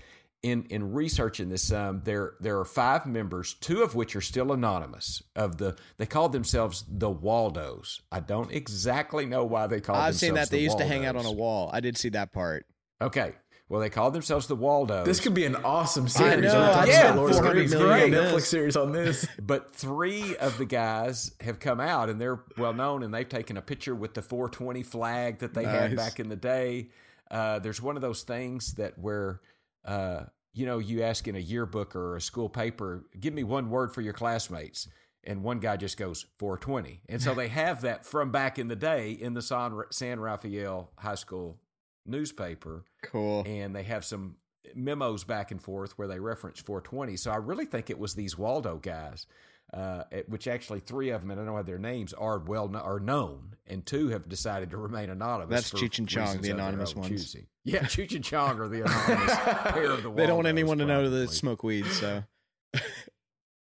in in researching this, um, there there are five members, two of which are still anonymous. Of the they call themselves the Waldos. I don't exactly know why they call. I've seen themselves that. They the used to hang out on a wall. I did see that part. Okay, well they call themselves the Waldos. This could be an awesome series. know, We're I've talking seen about Lord of the 400 Great Netflix series on this. but three of the guys have come out and they're well known and they've taken a picture with the 420 flag that they had back in the day. Uh, there's one of those things that where uh, you know you ask in a yearbook or a school paper, give me one word for your classmates. And one guy just goes 420. And so they have that from back in the day in the San, San Rafael High School newspaper Cool. and they have some memos back and forth where they reference 420. So I really think it was these Waldo guys, uh, it- which actually three of them, and I don't have their names, are well kno- are known, and two have decided to remain anonymous. That's for Cheech and Chong, the anonymous own ones. choosing. Yeah, Cheech and Chong are the anonymous pair of the. They don't want Waldos, anyone to know that they smoke weed. So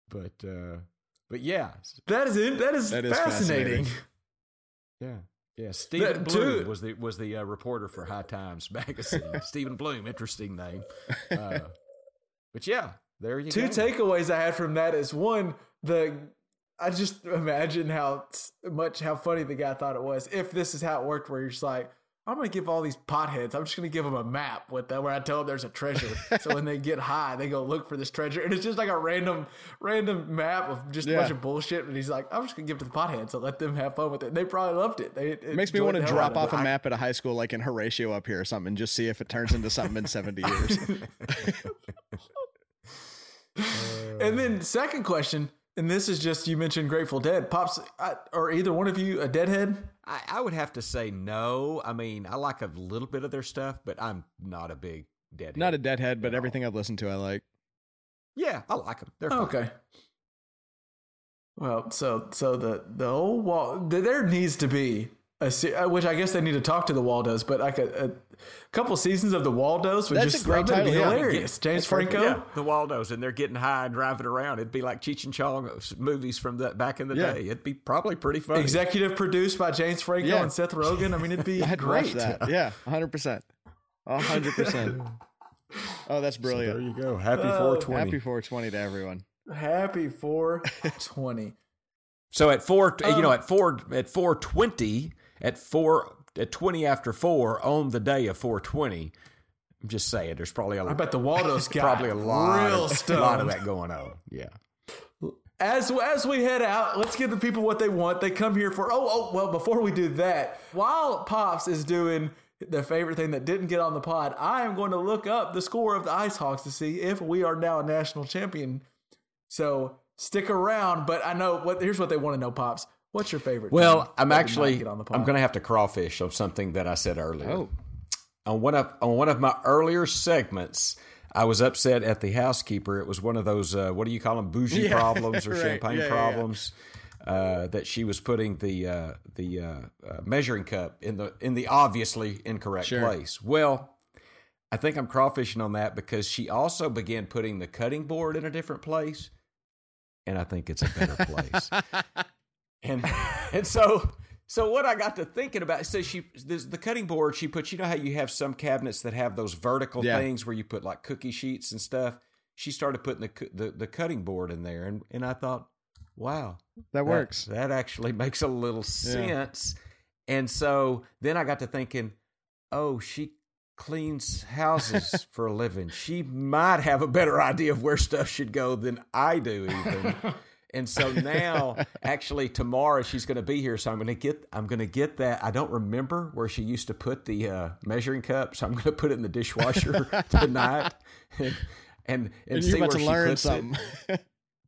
But uh, but yeah, That is it. That is, That is fascinating. fascinating. yeah. Yeah, Stephen That- Bloom two- was the was the uh, reporter for High Times magazine. Stephen Bloom, interesting name. Uh, but yeah, there you Two go. takeaways I had from that is one, the I just imagine how much how funny the guy thought it was. If this is how it worked, where you're just like, I'm gonna give all these potheads. I'm just gonna give them a map with that where I tell them there's a treasure. so when they get high, they go look for this treasure, and it's just like a random random map of just a bunch of bullshit. And he's like, I'm just gonna give it to the potheads. and let them have fun with it. And They probably loved it. They, it makes me want to drop off a I- map at a high school like in Horatio up here or something, and just see if it turns into something in 70 years. And then second question, and this is just you mentioned Grateful Dead, pops, I, or either one of you a Deadhead? I, I would have to say no. I mean, I like a little bit of their stuff, but I'm not a big deadhead. Not a deadhead, but No. everything I've listened to, I like. Yeah, I like them. They're fun. Okay. Well, so so the the whole wall there needs to be a se- uh, which I guess they need to talk to the Waldos, but like a, a couple seasons of the Waldos would That's a just great I be title, yeah. hilarious. James Franco. Yeah, the Waldos, and they're getting high and driving around. It'd be like Cheech and Chong movies from the back in the Yeah. day. It'd be probably pretty funny. Executive produced by James Franco Yeah. and Seth Rogen. I mean, it'd be I'd great. watch that. Yeah, 100%. 100%. Oh, that's brilliant. There you go. Happy Oh, 420. Happy 420 to everyone. Happy 420. So at four, you Um, know, at four, at four twenty, at four at twenty after four on the day of four twenty. I'm just saying, there's probably a I bet the Waldo's got probably a lot, real of, stoned. lot of that going on. Yeah. As as we head out, let's give the people what they want. They come here for oh oh well. Before we do that, while Pops is doing the favorite thing that didn't get on the pod, I am going to look up the score of the Ice Hawks to see if we are now a national champion. So stick around. But I know what here's what they want to know, Pops. What's your favorite? Well, thing I'm that did not actually get on the? I'm going to have to crawfish on something that I said earlier. Oh. On one of on one of my earlier segments, I was upset at the housekeeper. It was one of those uh, what do you call them bougie Yeah, problems or right. champagne Yeah, yeah, yeah. problems. Uh, that she was putting the uh, the uh, uh, measuring cup in the in the obviously incorrect Sure. place. Well, I think I'm crawfishing on that because she also began putting the cutting board in a different place, and I think it's a better place. and and so so what I got to thinking about so she this, the cutting board she puts you know how you have some cabinets that have those vertical Yeah. things where you put like cookie sheets and stuff. She started putting the the, the cutting board in there, and and I thought, wow, That works. That, actually makes a little sense. And so then I got to thinking, oh, she cleans houses for a living. She might have a better idea of where stuff should go than I do, even. And so now, actually, tomorrow she's going to be here, so I'm going to get I'm going to get that. I don't remember where she used to put the uh, measuring cup, so I'm going to put it in the dishwasher tonight. And, and, and, And see where to she learn puts it something.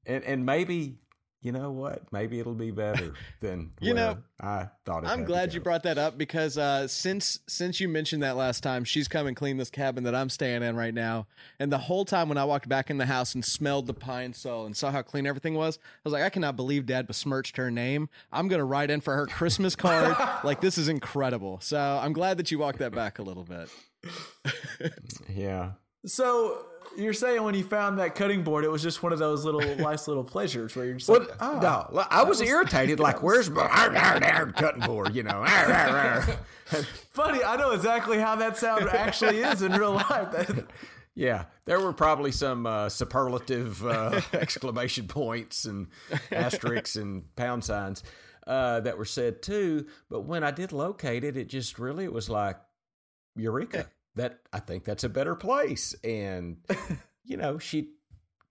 and and maybe you know what? Maybe it'll be better than You know, I thought. It I'm glad you brought that up because uh, since since you mentioned that last time, she's come and cleaned this cabin that I'm staying in right now. And the whole time when I walked back in the house and smelled the pine sol and saw how clean everything was, I was like, I cannot believe Dad besmirched her name. I'm gonna write in for her Christmas card. like this is incredible. So I'm glad that you walked that back a little bit. Yeah, So you're saying when you found that cutting board, it was just one of those little nice little pleasures where you're just like, oh, no, I was, irritated. Like, where's my cutting board? You know, funny. I know exactly how that sound actually is in real life. Yeah, there were probably some uh, superlative uh, exclamation points and asterisks and pound signs uh, that were said too. But when I did locate it, it just really it was like eureka. That I think that's a better place, and you know she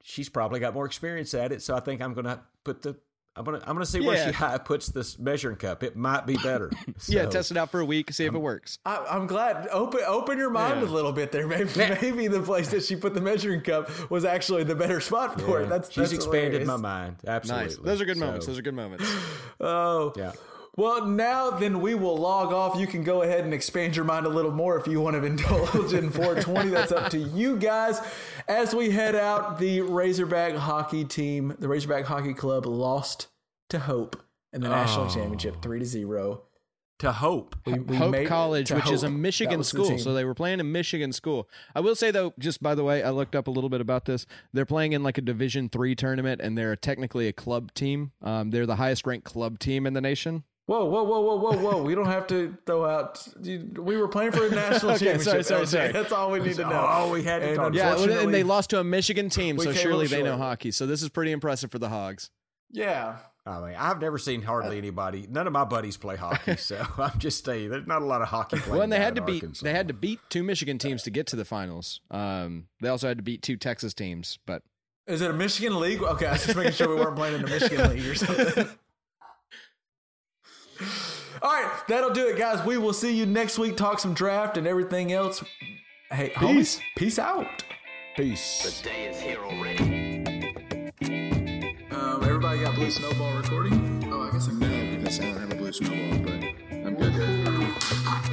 she's probably got more experience at it. So I think I'm gonna put the I'm gonna I'm gonna see where she Yeah. puts this measuring cup. It might be better. Yeah, test it out for a week, see if it works. I, I'm glad. Open open your mind Yeah. a little bit there. Maybe maybe the place that she put the measuring cup was actually the better spot for Yeah. it. That's she's that's expanded hilarious. my mind. Absolutely, Nice. Those are good moments. Those are good moments. Oh yeah. Well, now then we will log off. You can go ahead and expand your mind a little more if you want to indulge in 420. That's up to you guys. As we head out, the Razorback hockey team, the Razorback Hockey Club, lost to Hope in the national Oh. championship, three to zero. To hope. We, we Hope College, to which is a Michigan was the school. So they were playing in Michigan school. I will say though, just by the way, I looked up a little bit about this. They're playing in like a Division three tournament, and they're technically a club team. Um, they're the highest ranked club team in the nation. Whoa, whoa, whoa, whoa, whoa, whoa! We don't have to throw out. We were playing for a national Okay, championship. sorry, sorry, sorry. That's all we need to know. all we had to And talk Yeah, and they lost to a Michigan team, so surely they know hockey. So this is pretty impressive for the Hogs. Yeah. I mean, I've never seen hardly anybody. None of my buddies play hockey, so I'm just saying there's not a lot of hockey playing. Well, and they had to beat Arkansas. they had to beat two Michigan teams to get to the finals. Um, they also had to beat two Texas teams, but Is it a Michigan league? Okay, I was just making sure we weren't playing in the Michigan league or something. All right, that'll do it, guys. We will see you next week. Talk some draft and everything else. Hey, homies, peace out. peace. The day is here already. Um, everybody got blue snowball recording. Oh, I guess I'm no because I don't have a blue snowball, but I'm good.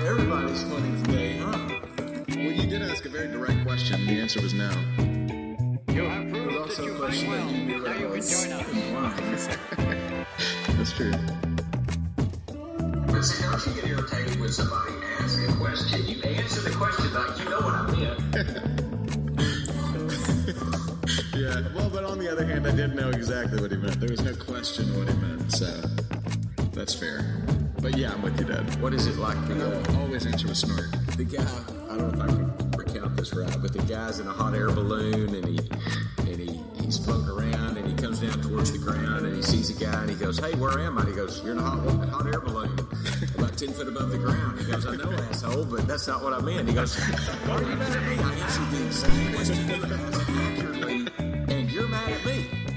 Everybody's funny today, huh? Well, you did ask a very direct question. The answer was no. There's also a question that you knew that was That's true. But see, don't you get irritated when somebody asks a question? You answer the question like you know what I meant. Yeah. Well, but on the other hand, I didn't know exactly what he meant. There was no question what he meant, so that's fair. But yeah, I'm with you, Dad. What is it like? Uh, Always answer with snort. the guy, I don't know if I can recount this right, but the guy's in a hot air balloon and he and he, he's around and he comes down towards the ground and he sees a guy and he goes, Hey, where am I? And he goes, You're in a hot, hot air balloon about 10 foot above the ground. He goes, I know, asshole, but that's not what I meant. He goes, Why are you mad at me? I answered the question accurately and you're mad at me.